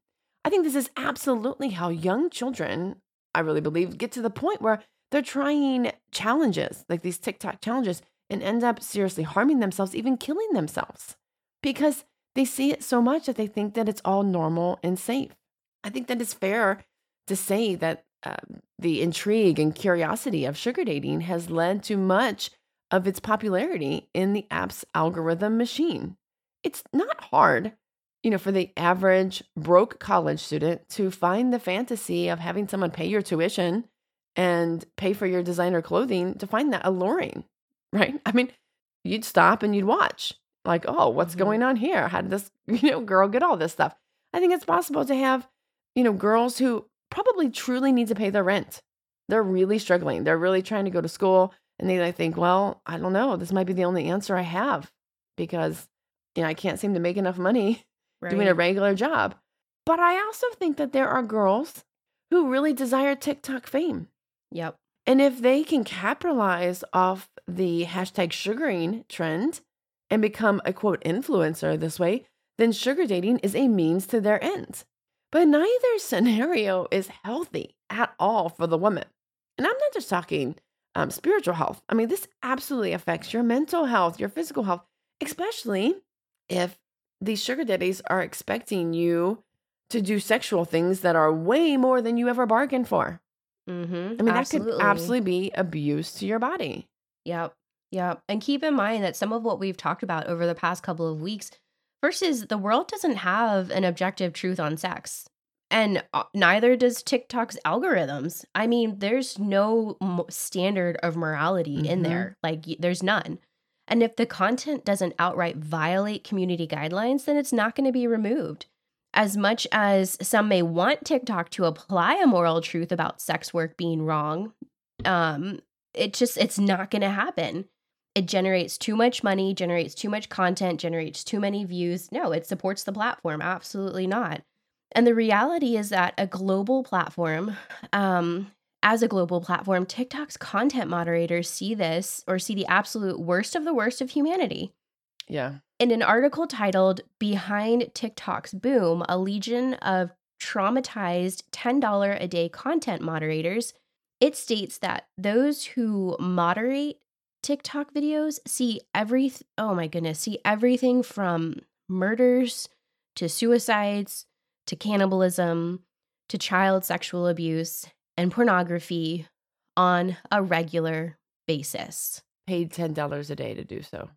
Speaker 1: I think this is absolutely how young children, I really believe, get to the point where they're trying challenges like these TikTok challenges and end up seriously harming themselves, even killing themselves because they see it so much that they think that it's all normal and safe. I think that it's fair to say that uh, the intrigue and curiosity of sugar dating has led to much of its popularity in the app's algorithm machine. It's not hard, you know, for the average broke college student to find the fantasy of having someone pay your tuition and pay for your designer clothing to find that alluring, right? I mean, you'd stop and you'd watch, like, oh, what's
Speaker 2: Mhm.
Speaker 1: going on here? How did this, you know, girl get all this stuff? I think it's possible to have, you know, girls who probably truly need to pay their rent. They're really struggling. They're really trying to go to school and they like think, well, I don't know, this might be the only answer I have because, you know, I can't seem to make enough money doing a regular job. But I also think that there are girls who really desire TikTok fame.
Speaker 2: Yep.
Speaker 1: And if they can capitalize off the hashtag sugaring trend and become a quote influencer this way, then sugar dating is a means to their ends. But neither scenario is healthy at all for the woman. And I'm not just talking um, spiritual health. I mean, this absolutely affects your mental health, your physical health, especially if these sugar daddies are expecting you to do sexual things that are way more than you ever bargained for.
Speaker 2: Mm-hmm.
Speaker 1: I mean, that could absolutely be abuse to your body.
Speaker 2: Yep. Yep. And keep in mind that some of what we've talked about over the past couple of weeks, first is the world doesn't have an objective truth on sex. And uh, neither does TikTok's algorithms. I mean, there's no standard of morality in
Speaker 1: Mhm.
Speaker 2: there. Like, there's none. And if the content doesn't outright violate community guidelines, then it's not going to be removed. As much as some may want TikTok to apply a moral truth about sex work being wrong, um, it just it's not going to happen. It generates too much money, generates too much content, generates too many views. No, it supports the platform. Absolutely not. And the reality is that a global platform, um, as a global platform, TikTok's content moderators see this or see the absolute worst of the worst of humanity.
Speaker 1: Yeah.
Speaker 2: In an article titled Behind TikTok's Boom, a legion of traumatized $10 a day content moderators, it states that those who moderate TikTok videos see every oh my goodness, see everything from murders to suicides to cannibalism to child sexual abuse and pornography on a regular basis.
Speaker 1: Paid $10 a day to do so.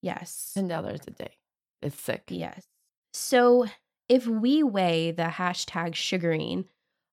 Speaker 2: Yes.
Speaker 1: $10 a day. It's sick.
Speaker 2: Yes. So if we weigh the hashtag sugaring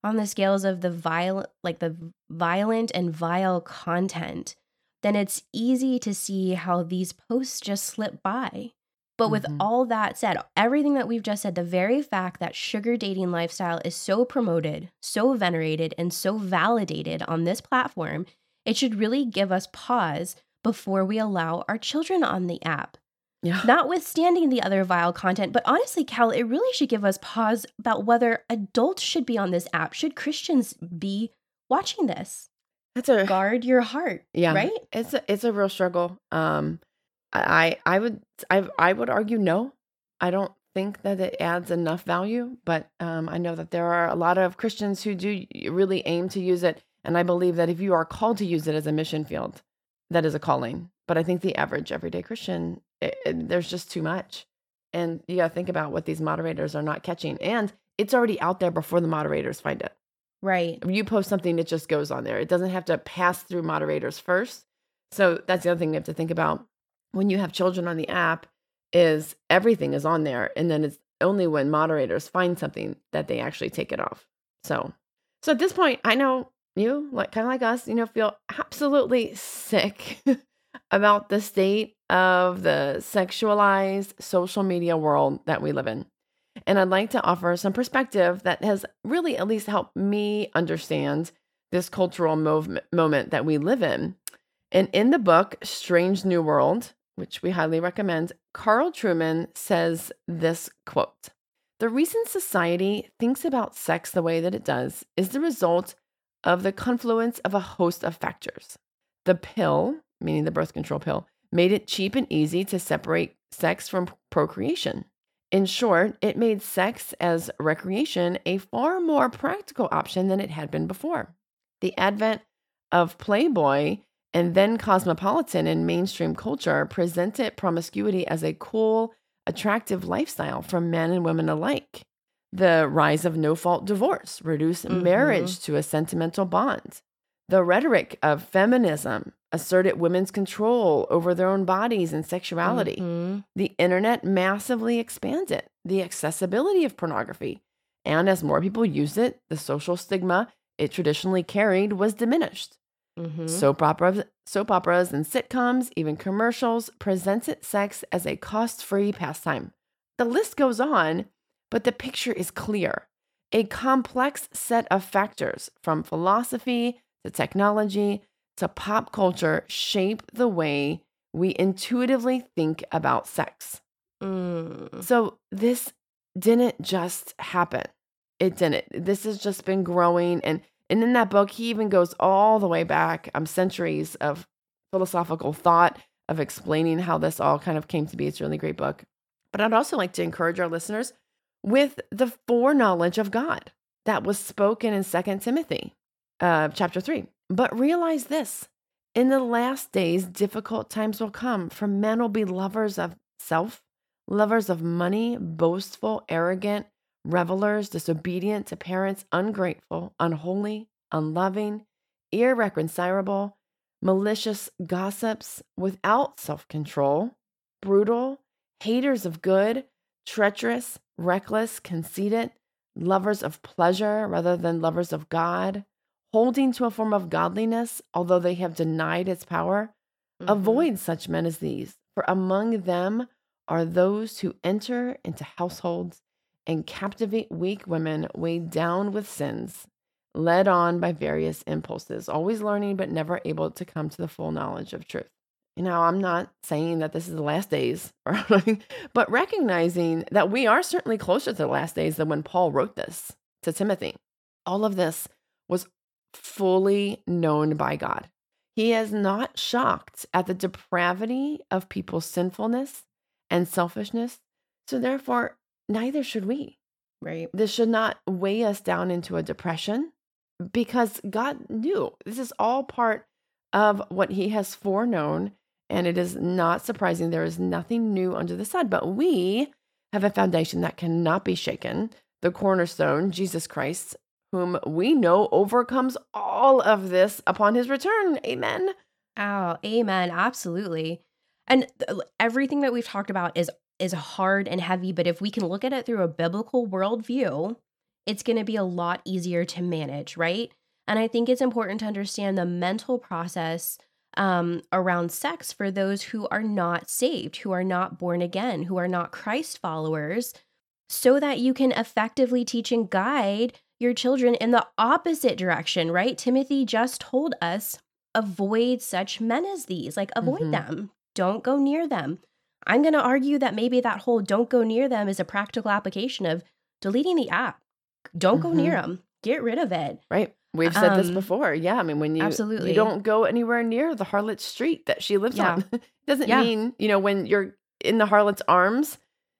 Speaker 2: on the scales of the violent, like the violent and vile content, then it's easy to see how these posts just slip by. But with
Speaker 1: Mhm.
Speaker 2: all that said, everything that we've just said, the very fact that sugar dating lifestyle is so promoted, so venerated, and so validated on this platform, it should really give us pause before we allow our children on the app
Speaker 1: Yeah.
Speaker 2: notwithstanding the other vile content, but honestly, Cal, it really should give us pause about whether adults should be on this app. Should Christians be watching this?
Speaker 1: That's a
Speaker 2: Guard your heart.
Speaker 1: yeah.
Speaker 2: Right?
Speaker 1: It's a it's a real struggle. Um I I would I I would argue no. I don't think that it adds enough value, but um I know that there are a lot of Christians who do really aim to use it and I believe that if you are called to use it as a mission field, that is a calling. But I think the average everyday Christian, it, it, there's just too much. And you got to think about what these moderators are not catching. And it's already out there before the moderators find it.
Speaker 2: Right.
Speaker 1: If you post something, it just goes on there. It doesn't have to pass through moderators first. So that's the other thing we have to think about when you have children on the app is everything is on there and then it's only when moderators find something that they actually take it off. So so at this point, I know you, like kind of like us, you know, feel absolutely sick about the state of the sexualized social media world that we live in. And I'd like to offer some perspective that has really at least helped me understand this cultural mov- moment that we live in. And in the book, Strange New World, which we highly recommend, Carl Trueman says this quote The reason society thinks about sex the way that it does is the result of the confluence of a host of factors. The pill, meaning the birth control pill, made it cheap and easy to separate sex from procreation. In short, it made sex as recreation a far more practical option than it had been before. The advent of Playboy and then Cosmopolitan and mainstream culture presented promiscuity as a cool, attractive lifestyle for men and women alike. The rise of no fault divorce reduced mm-hmm. marriage to a sentimental bond. The rhetoric of feminism asserted women's control over their own bodies and sexuality. Mm-hmm. The internet massively expanded the accessibility of pornography. And as more people used it, the social stigma it traditionally carried was diminished. Mm-hmm. Soap operas, soap operas and sitcoms, even commercials, presented sex as a cost-free pastime. The list goes on, but the picture is clear. A complex set of factors from philosophy to technology to pop culture shape the way we intuitively think about sex. Mm. So this didn't just happen. It didn't. This has just been growing and and in that book, he even goes all the way back, um, centuries of philosophical thought of explaining how this all kind of came to be. It's a really great book. But I'd also like to encourage our listeners with the foreknowledge of God that was spoken in Second Timothy uh, chapter 3. But realize this in the last days, difficult times will come, for men will be lovers of self, lovers of money, boastful, arrogant revelers, disobedient to parents, ungrateful, unholy, unloving, irreconcilable, malicious gossips, without self control, brutal, haters of good, treacherous, reckless, conceited, lovers of pleasure rather than lovers of God, holding to a form of godliness, although they have denied its power. Mm-hmm. Avoid such men as these, for among them are those who enter into households and captivate weak women weighed down with sins, led on by various impulses, always learning but never able to come to the full knowledge of truth. You know, I'm not saying that this is the last days, but recognizing that we are certainly closer to the last days than when Paul wrote this to Timothy. All of this was fully known by God. He is not shocked at the depravity of people's sinfulness and selfishness. So, therefore, neither should we.
Speaker 2: Right.
Speaker 1: This should not weigh us down into a depression because God knew this is all part of what He has foreknown. And it is not surprising. There is nothing new under the sun, but we have a foundation that cannot be shaken the cornerstone, Jesus Christ, whom we know overcomes all of this upon his return. Amen.
Speaker 2: Oh, amen. Absolutely. And th- everything that we've talked about is is hard and heavy, but if we can look at it through a biblical worldview, it's going to be a lot easier to manage, right? And I think it's important to understand the mental process um, around sex for those who are not saved, who are not born again, who are not Christ followers, so that you can effectively teach and guide your children in the opposite direction, right? Timothy just told us avoid such men as these, like avoid mm-hmm. them, don't go near them. I'm going to argue that maybe that whole don't go near them is a practical application of deleting the app. Don't mm-hmm. go near them. Get rid of it.
Speaker 1: Right. We've said um, this before. Yeah. I mean, when you,
Speaker 2: absolutely.
Speaker 1: you don't go anywhere near the harlot street that she lives yeah. on, doesn't yeah. mean, you know, when you're in the harlot's arms,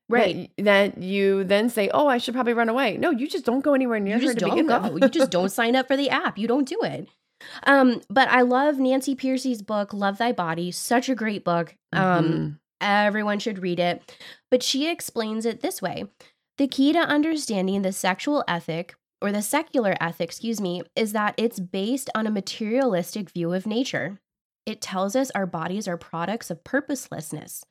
Speaker 2: right
Speaker 1: that, that, you then say oh i should probably run away no you just don't go anywhere near
Speaker 2: you
Speaker 1: her
Speaker 2: just don't go you just don't sign up for the app you don't do it Um, but I love Nancy Pearcey's book, Love Thy Body. Such a great book. Um,
Speaker 1: Mhm.
Speaker 2: Everyone should read it. But she explains it this way The key to understanding the sexual ethic, or the secular ethic, excuse me, is that it's based on a materialistic view of nature. It tells us our bodies are products of purposelessness,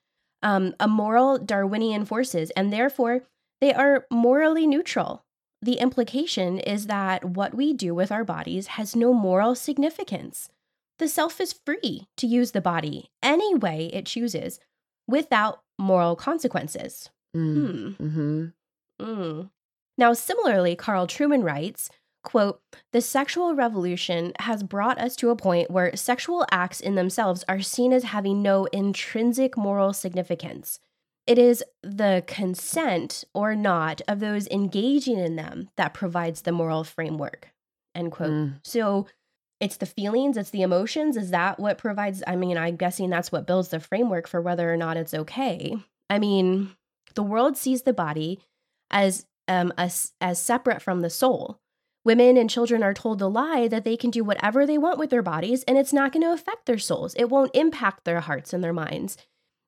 Speaker 2: um, a moral Darwinian forces, and therefore they are morally neutral. The implication is that what we do with our bodies has no moral significance. The self is free to use the body any way it chooses without moral consequences.
Speaker 1: Mm.
Speaker 2: Hmm.
Speaker 1: Mhm.
Speaker 2: Mm. Now, similarly, Carl Trueman writes, quote, the sexual revolution has brought us to a point where sexual acts in themselves are seen as having no intrinsic moral significance. It is the consent or not of those engaging in them that provides the moral framework. End quote.
Speaker 1: Mm.
Speaker 2: So it's the feelings, it's the emotions. Is that what provides? I mean, I'm guessing that's what builds the framework for whether or not it's okay. I mean, the world sees the body as um as, as separate from the soul. Women and children are told the lie that they can do whatever they want with their bodies and it's not going to affect their souls. It won't impact their hearts and their minds.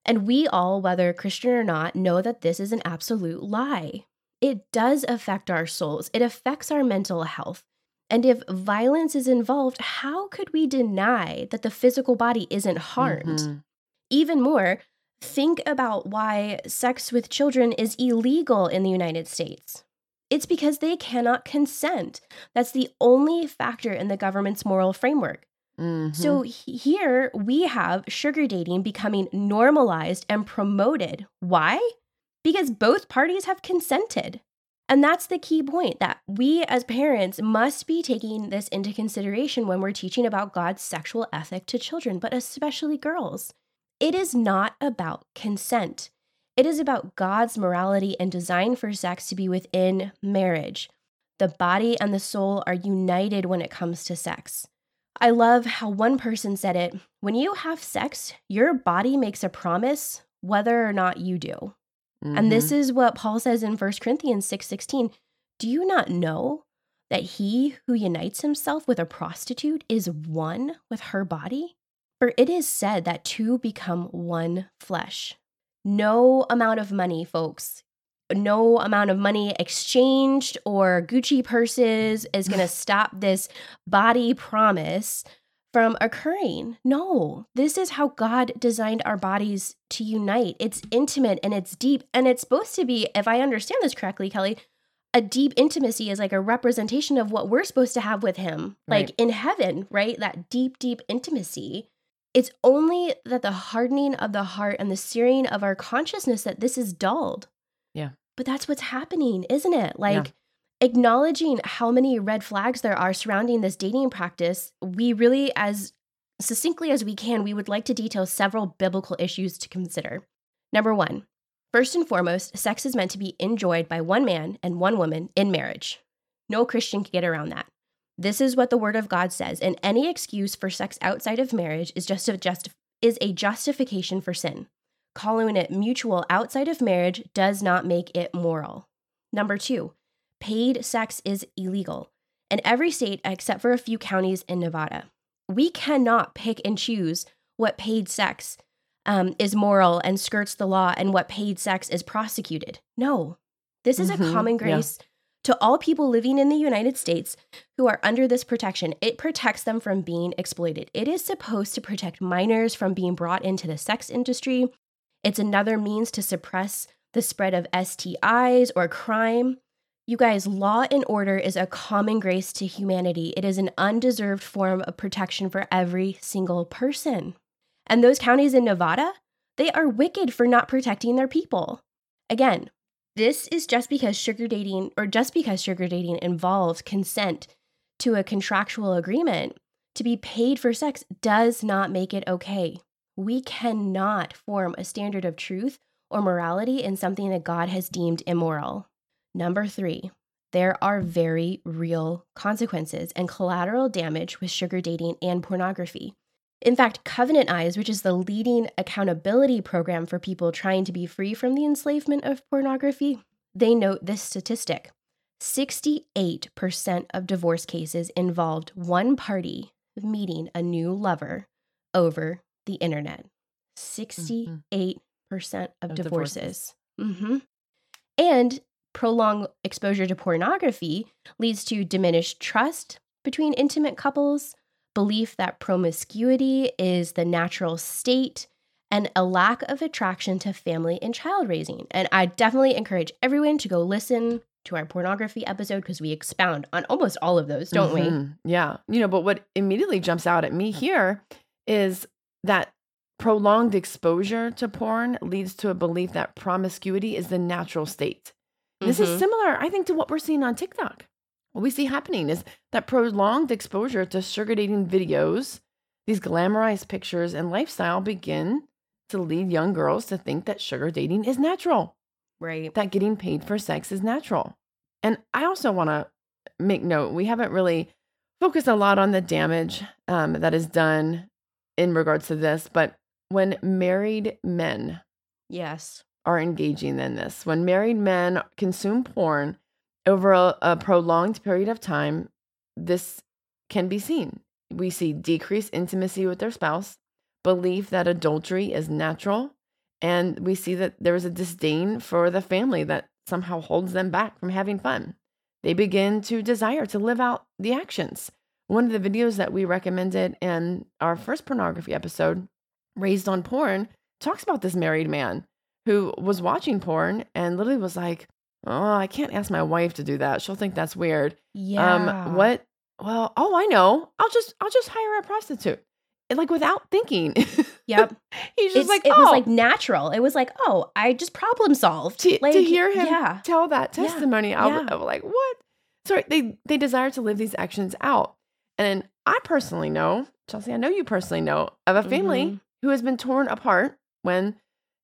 Speaker 2: And we all, whether Christian or not, know that this is an absolute lie. It does affect our souls, it affects our mental health. And if violence is involved, how could we deny that the physical body isn't harmed?
Speaker 1: Mhm.
Speaker 2: Even more, think about why sex with children is illegal in the United States. It's because they cannot consent. That's the only factor in the government's moral framework.
Speaker 1: Mhm.
Speaker 2: So he- here we have sugar dating becoming normalized and promoted. Why? Because both parties have consented. And that's the key point that we as parents must be taking this into consideration when we're teaching about God's sexual ethic to children, but especially girls. It is not about consent. It is about God's morality and design for sex to be within marriage. The body and the soul are united when it comes to sex. I love how one person said it when you have sex, your body makes a promise whether or not you do. And this
Speaker 1: Mhm.
Speaker 2: is what Paul says in 1 Corinthians 6:16. Do you not know that he who unites himself with a prostitute is one with her body? For it is said that two become one flesh. No amount of money, folks, no amount of money exchanged or Gucci purses is going to stop this body promise from occurring. No, this is how God designed our bodies to unite. It's intimate and it's deep. And it's supposed to be, if I understand this correctly, Kelly, a deep intimacy is like a representation of what we're supposed to have with Him, like in heaven, right? That deep, deep intimacy. It's only that the hardening of the heart and the searing of our consciousness that this is dulled.
Speaker 1: Yeah.
Speaker 2: But that's what's happening, isn't it? Like, acknowledging how many red flags there are surrounding this dating practice, we really, as succinctly as we can, we would like to detail several biblical issues to consider. Number one, first and foremost, sex is meant to be enjoyed by one man and one woman in marriage. No Christian can get around that. This is what the Word of God says, and any excuse for sex outside of marriage is just a just is a justification for sin. Calling it mutual outside of marriage does not make it moral. Number two, paid sex is illegal in every state except for a few counties in Nevada. We cannot pick and choose what paid sex um, is moral and skirts the law and what paid sex is prosecuted. No, this is
Speaker 1: Mhm,
Speaker 2: a common
Speaker 1: yeah.
Speaker 2: grace to all people living in the United States who are under this protection. It protects them from being exploited. It is supposed to protect minors from being brought into the sex industry. It's another means to suppress the spread of STIs or crime. You guys, law and order is a common grace to humanity. It is an undeserved form of protection for every single person. And those counties in Nevada, they are wicked for not protecting their people. Again, this is just because sugar dating, or just because sugar dating involves consent to a contractual agreement to be paid for sex, does not make it okay. We cannot form a standard of truth or morality in something that God has deemed immoral. Number three, there are very real consequences and collateral damage with sugar dating and pornography. In fact, Covenant Eyes, which is the leading accountability program for people trying to be free from the enslavement of pornography, they note this statistic 68% of divorce cases involved one party meeting a new lover over the internet. 68% of
Speaker 1: Of
Speaker 2: divorces. hmm And prolonged exposure to pornography leads to diminished trust between intimate couples, belief that promiscuity is the natural state, and a lack of attraction to family and child raising. And I definitely encourage everyone to go listen to our pornography episode because we expound on almost all of those, don't we?
Speaker 1: Mhm. Yeah. You know, but what immediately jumps out at me here is that prolonged exposure to porn leads to a belief that promiscuity is the natural state. This is
Speaker 2: Mhm.
Speaker 1: similar, I think, to what we're seeing on TikTok. What we see happening is that prolonged exposure to sugar dating videos, these glamorized pictures and lifestyle begin to lead young girls to think that sugar dating is natural
Speaker 2: right.
Speaker 1: that getting paid for sex is natural. And I also want to make note we haven't really focused a lot on the damage um, that is done in regards to this, but when married men
Speaker 2: Yes.
Speaker 1: Are engaging in this, when married men consume porn over a, a prolonged period of time, this can be seen. We see decreased intimacy with their spouse, belief that adultery is natural, and we see that there is a disdain for the family that somehow holds them back from having fun. They begin to desire to live out the actions. One of the videos that we recommended in our first pornography episode, Raised on Porn, talks about this married man who was watching porn and literally was like, Oh, I can't ask my wife to do that. She'll think that's weird.
Speaker 2: Yeah.
Speaker 1: Um, what? Well, oh, I know. I'll just I'll just hire a prostitute. And like without thinking.
Speaker 2: Yep.
Speaker 1: He's just
Speaker 2: It's,
Speaker 1: like,
Speaker 2: it
Speaker 1: oh,
Speaker 2: was like natural. It was like, oh, I just problem solved.
Speaker 1: to,
Speaker 2: like,
Speaker 1: to hear him
Speaker 2: Yeah.
Speaker 1: tell that
Speaker 2: Yeah.
Speaker 1: testimony, I, was,
Speaker 2: Yeah.
Speaker 1: I was like, what? Sorry, they they desire to live these actions out. And I personally know, Chelsea, I know you personally know of a family
Speaker 2: Mhm.
Speaker 1: who has been torn apart when,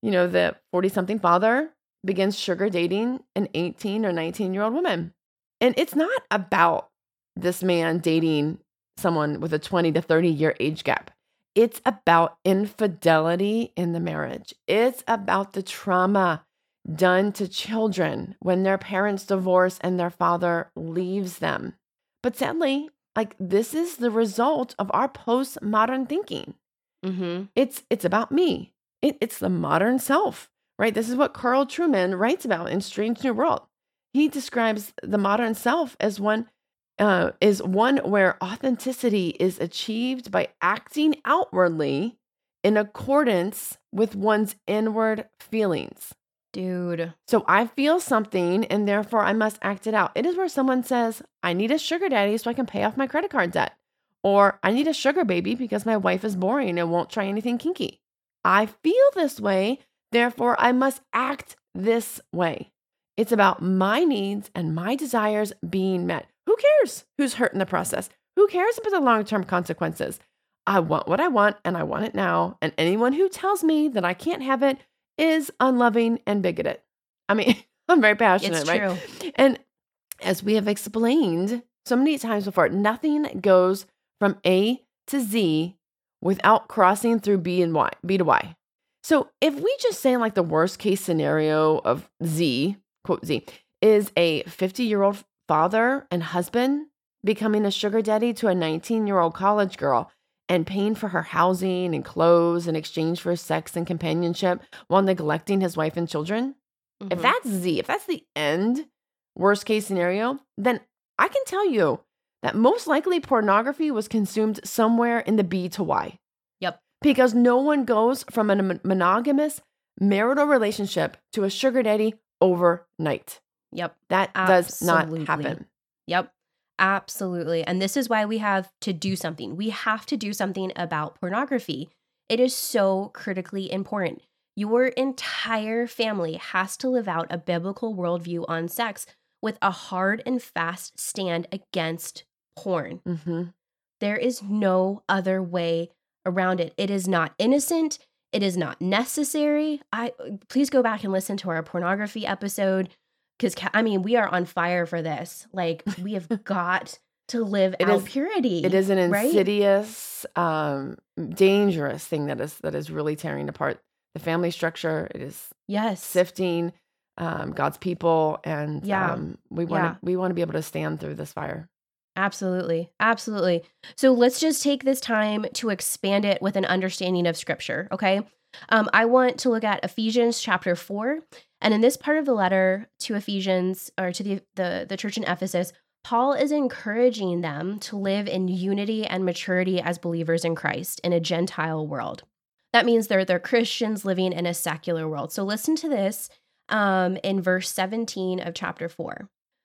Speaker 1: you know, the 40 something father begins sugar dating an 18 or 19 year old woman. And it's not about this man dating someone with a 20 to 30 year age gap. It's about infidelity in the marriage. It's about the trauma done to children when their parents divorce and their father leaves them. But sadly, like this is the result of our postmodern thinking.
Speaker 2: Mhm.
Speaker 1: It's it's about me. It, it's the modern self, right? This is what Carl Trueman writes about in Strange New World. He describes the modern self as one uh, is one where authenticity is achieved by acting outwardly in accordance with one's inward feelings.
Speaker 2: Dude.
Speaker 1: So I feel something and therefore I must act it out. It is where someone says, I need a sugar daddy so I can pay off my credit card debt. Or I need a sugar baby because my wife is boring and won't try anything kinky. I feel this way, therefore I must act this way. It's about my needs and my desires being met. Who cares who's hurt in the process? Who cares about the long term consequences? I want what I want and I want it now. And anyone who tells me that I can't have it is unloving and bigoted. I mean, I'm very passionate,
Speaker 2: It's
Speaker 1: right?
Speaker 2: true.
Speaker 1: And as we have explained so many times before, nothing goes from A to Z without crossing through B and Y, B to Y. So if we just say like the worst case scenario of Z, quote Z, is a 50 year old father and husband becoming a sugar daddy to a 19 year old college girl and paying for her housing and clothes in exchange for sex and companionship while neglecting his wife and children, if
Speaker 2: Mhm.
Speaker 1: that's Z, if that's the end worst case scenario, then I can tell you that most likely pornography was consumed somewhere in the B to Y.
Speaker 2: Yep.
Speaker 1: Because no one goes from a monogamous marital relationship to a sugar daddy overnight.
Speaker 2: Yep.
Speaker 1: That does not happen.
Speaker 2: Yep. Absolutely. And this is why we have to do something. We have to do something about pornography. It is so critically important. Your entire family has to live out a biblical worldview on sex with a hard and fast stand against porn.
Speaker 1: hmm
Speaker 2: There is no other way around it. It is not innocent. It is not necessary. I please go back and listen to our pornography episode because I mean we are on fire for this. Like we have got to live
Speaker 1: It
Speaker 2: out
Speaker 1: is-
Speaker 2: purity.
Speaker 1: It is an
Speaker 2: right?
Speaker 1: insidious, um, dangerous thing that is that is really tearing apart the family structure. It is
Speaker 2: yes.
Speaker 1: sifting um, God's people, and
Speaker 2: Yeah.
Speaker 1: um, we want to
Speaker 2: Yeah.
Speaker 1: we want to be able to stand through this fire.
Speaker 2: Absolutely. Absolutely. So let's just take this time to expand it with an understanding of scripture, okay? Um, I want to look at Ephesians chapter 4. And in this part of the letter to Ephesians or to the, the, the church in Ephesus, Paul is encouraging them to live in unity and maturity as believers in Christ in a Gentile world. That means they're, they're Christians living in a secular world. So listen to this um, in verse 17 of chapter 4.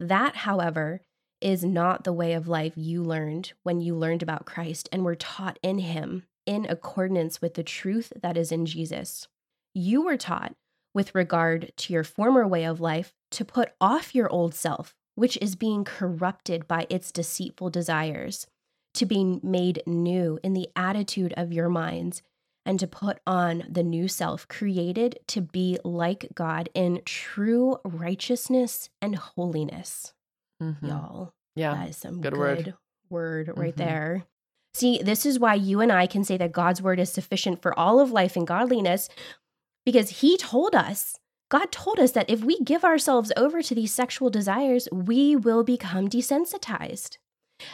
Speaker 2: That, however, is not the way of life you learned when you learned about Christ and were taught in Him in accordance with the truth that is in Jesus. You were taught, with regard to your former way of life, to put off your old self, which is being corrupted by its deceitful desires, to be made new in the attitude of your minds, and to put on the new self, created to be like God in true righteousness and holiness. Mm-hmm. Y'all.
Speaker 1: Yeah.
Speaker 2: That is some good, good word. word right mm-hmm. there. See, this is why you and I can say that God's word is sufficient for all of life and godliness because he told us, God told us that if we give ourselves over to these sexual desires, we will become desensitized.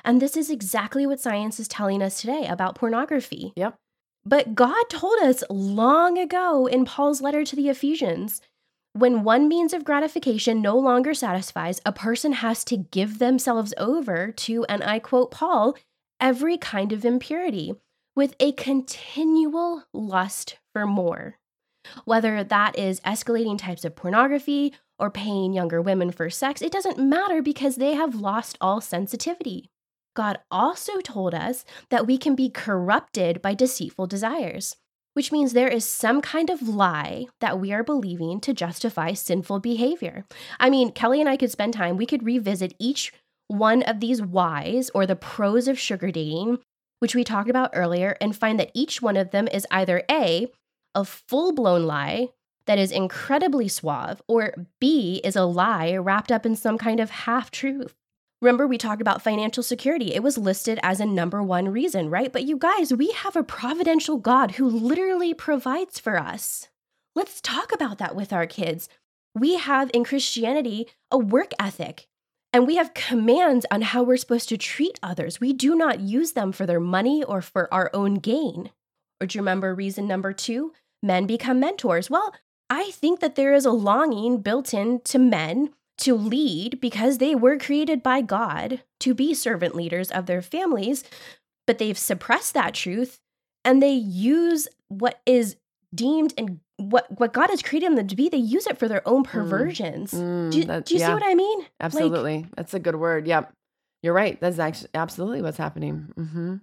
Speaker 2: And this is exactly what science is telling us today about pornography.
Speaker 1: Yep.
Speaker 2: But God told us long ago in Paul's letter to the Ephesians when one means of gratification no longer satisfies, a person has to give themselves over to, and I quote Paul, every kind of impurity with a continual lust for more. Whether that is escalating types of pornography or paying younger women for sex, it doesn't matter because they have lost all sensitivity. God also told us that we can be corrupted by deceitful desires, which means there is some kind of lie that we are believing to justify sinful behavior. I mean, Kelly and I could spend time, we could revisit each one of these whys or the pros of sugar dating, which we talked about earlier, and find that each one of them is either A, a full blown lie that is incredibly suave, or B, is a lie wrapped up in some kind of half truth. Remember, we talked about financial security. It was listed as a number one reason, right? But you guys, we have a providential God who literally provides for us. Let's talk about that with our kids. We have in Christianity a work ethic. And we have commands on how we're supposed to treat others. We do not use them for their money or for our own gain. Or do you remember reason number two? Men become mentors. Well, I think that there is a longing built in to men to lead because they were created by God to be servant leaders of their families, but they've suppressed that truth and they use what is deemed and what what God has created them to be, they use it for their own mm. perversions. Mm, do, that, do, you yeah. see what I mean?
Speaker 1: Absolutely, like, that's a good word. Yep, you're right. That's actually absolutely what's happening. Mm-hmm.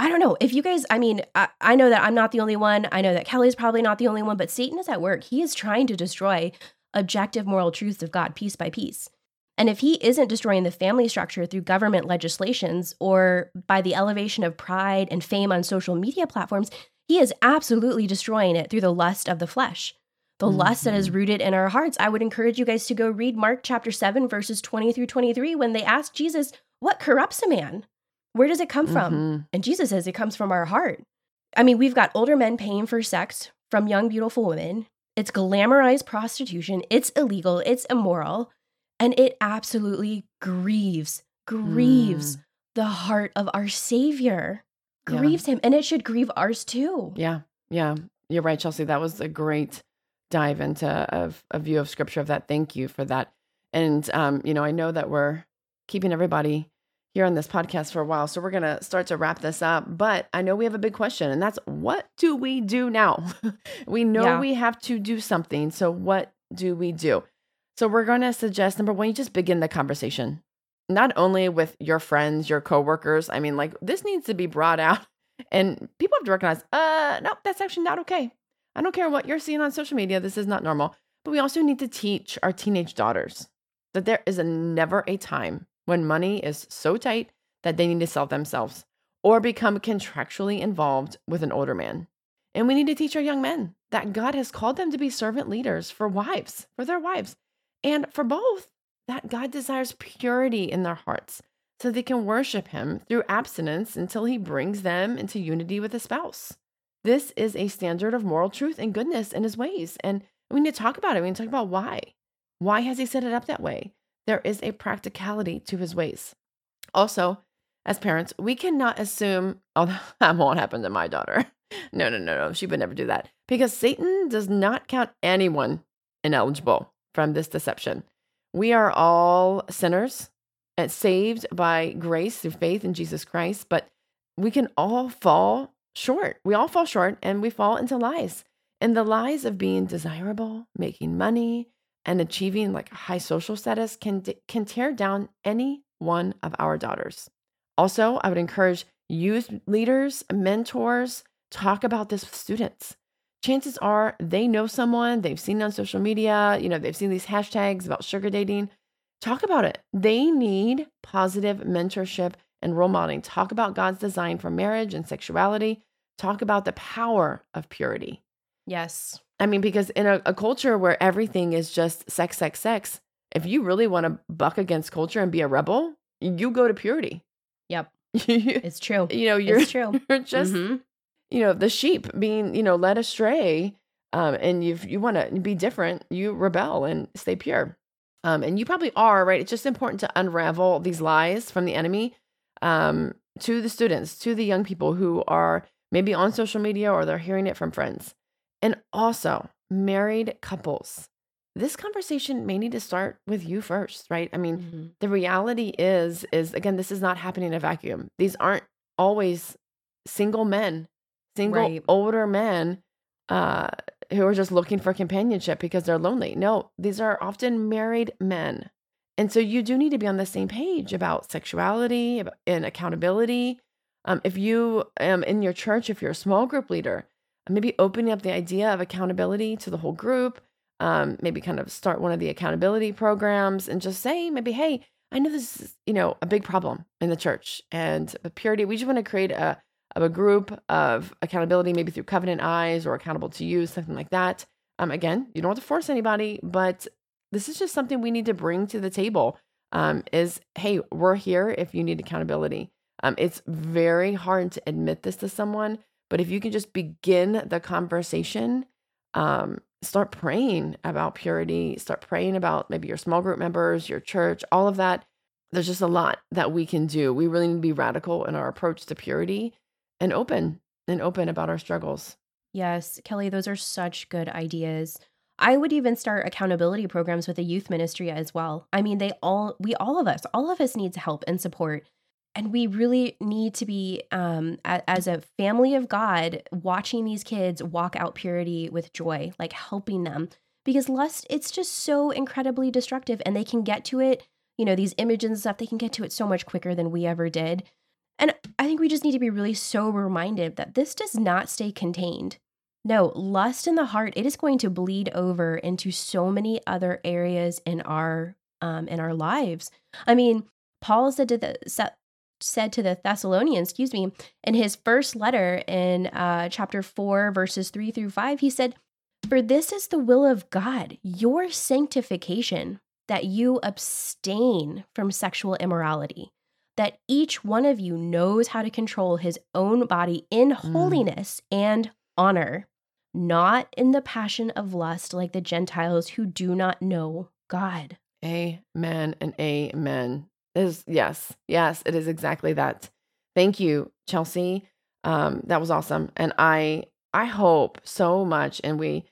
Speaker 2: I don't know if you guys. I mean, I, I know that I'm not the only one. I know that Kelly's probably not the only one. But Satan is at work. He is trying to destroy objective moral truths of God piece by piece. And if he isn't destroying the family structure through government legislations or by the elevation of pride and fame on social media platforms, he is absolutely destroying it through the lust of the flesh. The mm-hmm. lust that is mm-hmm. rooted in our hearts. I would encourage you guys to go read Mark chapter 7, verses 20 through 23, when they ask Jesus, What corrupts a man? Where does it come from? Mm-hmm. And Jesus says it comes from our heart. I mean, we've got older men paying for sex from young, beautiful women. It's glamorized prostitution. It's illegal. It's immoral. And it absolutely grieves, grieves mm. the heart of our Savior grieves yeah. him and it should grieve ours too.
Speaker 1: Yeah. Yeah. You're right, Chelsea. That was a great dive into a, a view of scripture of that. Thank you for that. And um, you know, I know that we're keeping everybody here on this podcast for a while. So we're going to start to wrap this up. But I know we have a big question, and that's what do we do now? we know yeah. we have to do something. So what do we do? So we're going to suggest number one, you just begin the conversation not only with your friends, your coworkers. I mean, like this needs to be brought out and people have to recognize, uh, no, that's actually not okay. I don't care what you're seeing on social media. This is not normal. But we also need to teach our teenage daughters that there is a never a time when money is so tight that they need to sell themselves or become contractually involved with an older man. And we need to teach our young men that God has called them to be servant leaders for wives, for their wives, and for both, that God desires purity in their hearts so they can worship Him through abstinence until He brings them into unity with a spouse. This is a standard of moral truth and goodness in His ways. And we need to talk about it. We need to talk about why. Why has He set it up that way? There is a practicality to His ways. Also, as parents, we cannot assume, oh, that won't happen to my daughter. No, no, no, no. She would never do that because Satan does not count anyone ineligible from this deception. We are all sinners and saved by grace through faith in Jesus Christ, but we can all fall short. We all fall short and we fall into lies. And the lies of being desirable, making money, and achieving like high social status can can tear down any one of our daughters. Also, I would encourage youth leaders, mentors, talk about this with students. Chances are they know someone, they've seen on social media, you know, they've seen these hashtags about sugar dating. Talk about it. They need positive mentorship and role modeling. Talk about God's design for marriage and sexuality. Talk about the power of purity.
Speaker 2: Yes.
Speaker 1: I mean, because in a, a culture where everything is just sex, sex, sex, if you really want to buck against culture and be a rebel, you go to purity.
Speaker 2: Yep. it's true.
Speaker 1: You know, you're,
Speaker 2: it's true.
Speaker 1: you're just, mm-hmm. you know, the sheep being, you know, led astray. Um, and you you want to be different, you rebel and stay pure. Um, and you probably are, right? It's just important to unravel these lies from the enemy um, to the students, to the young people who are maybe on social media or they're hearing it from friends. And also, married couples this conversation may need to start with you first, right? I mean, mm-hmm. the reality is is again, this is not happening in a vacuum. These aren't always single men, single right. older men uh who are just looking for companionship because they're lonely. No, these are often married men. And so you do need to be on the same page about sexuality and accountability. Um, if you um in your church, if you're a small group leader, maybe opening up the idea of accountability to the whole group um, maybe kind of start one of the accountability programs and just say maybe hey i know this is you know a big problem in the church and purity we just want to create a, a group of accountability maybe through covenant eyes or Accountable2You something like that. Um, again you don't have to force anybody but this is just something we need to bring to the table um, is hey we're here if you need accountability. Um, it's very hard to admit this to someone but if you can just begin the conversation um, start praying about purity, start praying about maybe your small group members, your church, all of that. There's just a lot that we can do. We really need to be radical in our approach to purity and open and open about our struggles.
Speaker 2: Yes, Kelly, those are such good ideas. I would even start accountability programs with the youth ministry as well. I mean, they all, we, all of us, all of us needs help and support and we really need to be um, as a family of god watching these kids walk out purity with joy like helping them. Because lust it's just so incredibly destructive and they can get to it you know these images and stuff they can get to it so much quicker than we ever did. And i think we just need to be really so reminded that this does not stay contained. No lust in the heart it is going to bleed over into so many other areas in our um, in our lives. I mean paul said to the said to the Thessalonians, excuse me, in his first letter in uh, chapter 4, verses 3 through 5, he said, For this is the will of God, your sanctification, that you abstain from sexual immorality, that each one of you knows how to control his own body in mm. holiness and honor, not in the passion of lust like the Gentiles who do not know God.
Speaker 1: Amen and amen is yes, yes, it is exactly that. Thank you, Chelsea. Um, that was awesome, and I I hope so much, and we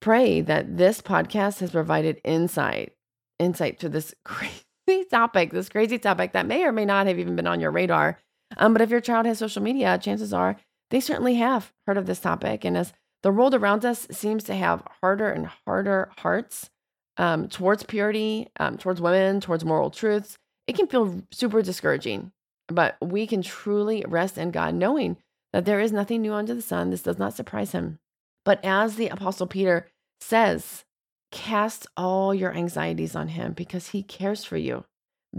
Speaker 1: pray that this podcast has provided insight insight to this crazy topic, this crazy topic that may or may not have even been on your radar. Um, but if your child has social media, chances are they certainly have heard of this topic, and as the world around us seems to have harder and harder hearts um, towards purity, um, towards women, towards moral truths, it can feel super discouraging, but we can truly rest in God, knowing that there is nothing new under the sun. This does not surprise him. But as the Apostle Peter says, cast all your anxieties on him because he cares for you.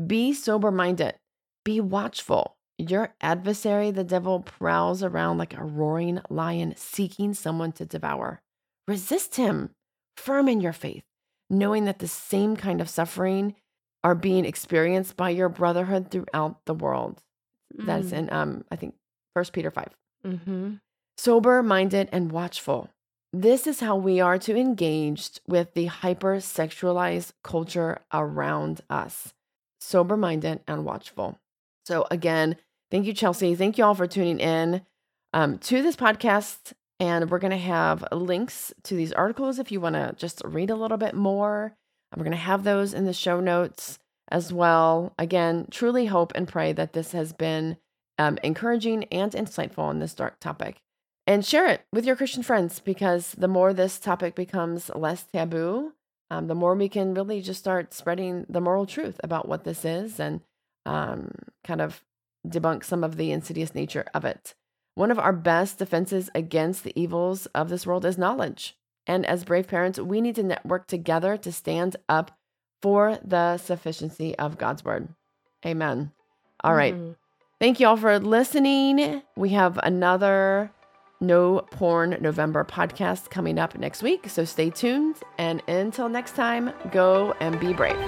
Speaker 1: Be sober minded, be watchful, Your adversary, the devil, prowls around like a roaring lion seeking someone to devour. Resist him, firm in your faith, knowing that the same kind of suffering are being experienced by your brotherhood throughout the world. Mm. That's in um I think First Peter 5
Speaker 2: mm-hmm.
Speaker 1: Sober minded and watchful. This is how we are to engage with the hyper sexualized culture around us. Sober minded and watchful. So, again, thank you, Chelsea. Thank you all for tuning in um, to this podcast. And we're going to have links to these articles if you want to just read a little bit more. We're going to have those in the show notes as well. Again, truly hope and pray that this has been um, encouraging and insightful on this dark topic. And share it with your Christian friends because the more this topic becomes less taboo, um, the more we can really just start spreading the moral truth about what this is and um, kind of debunk some of the insidious nature of it. One of our best defenses against the evils of this world is knowledge. And as brave parents, we need to network together to stand up for the sufficiency of God's word. Amen. All right. mm-hmm. Thank you all for listening. We have another No Porn November podcast coming up next week. So stay tuned. And until next time, go and be brave.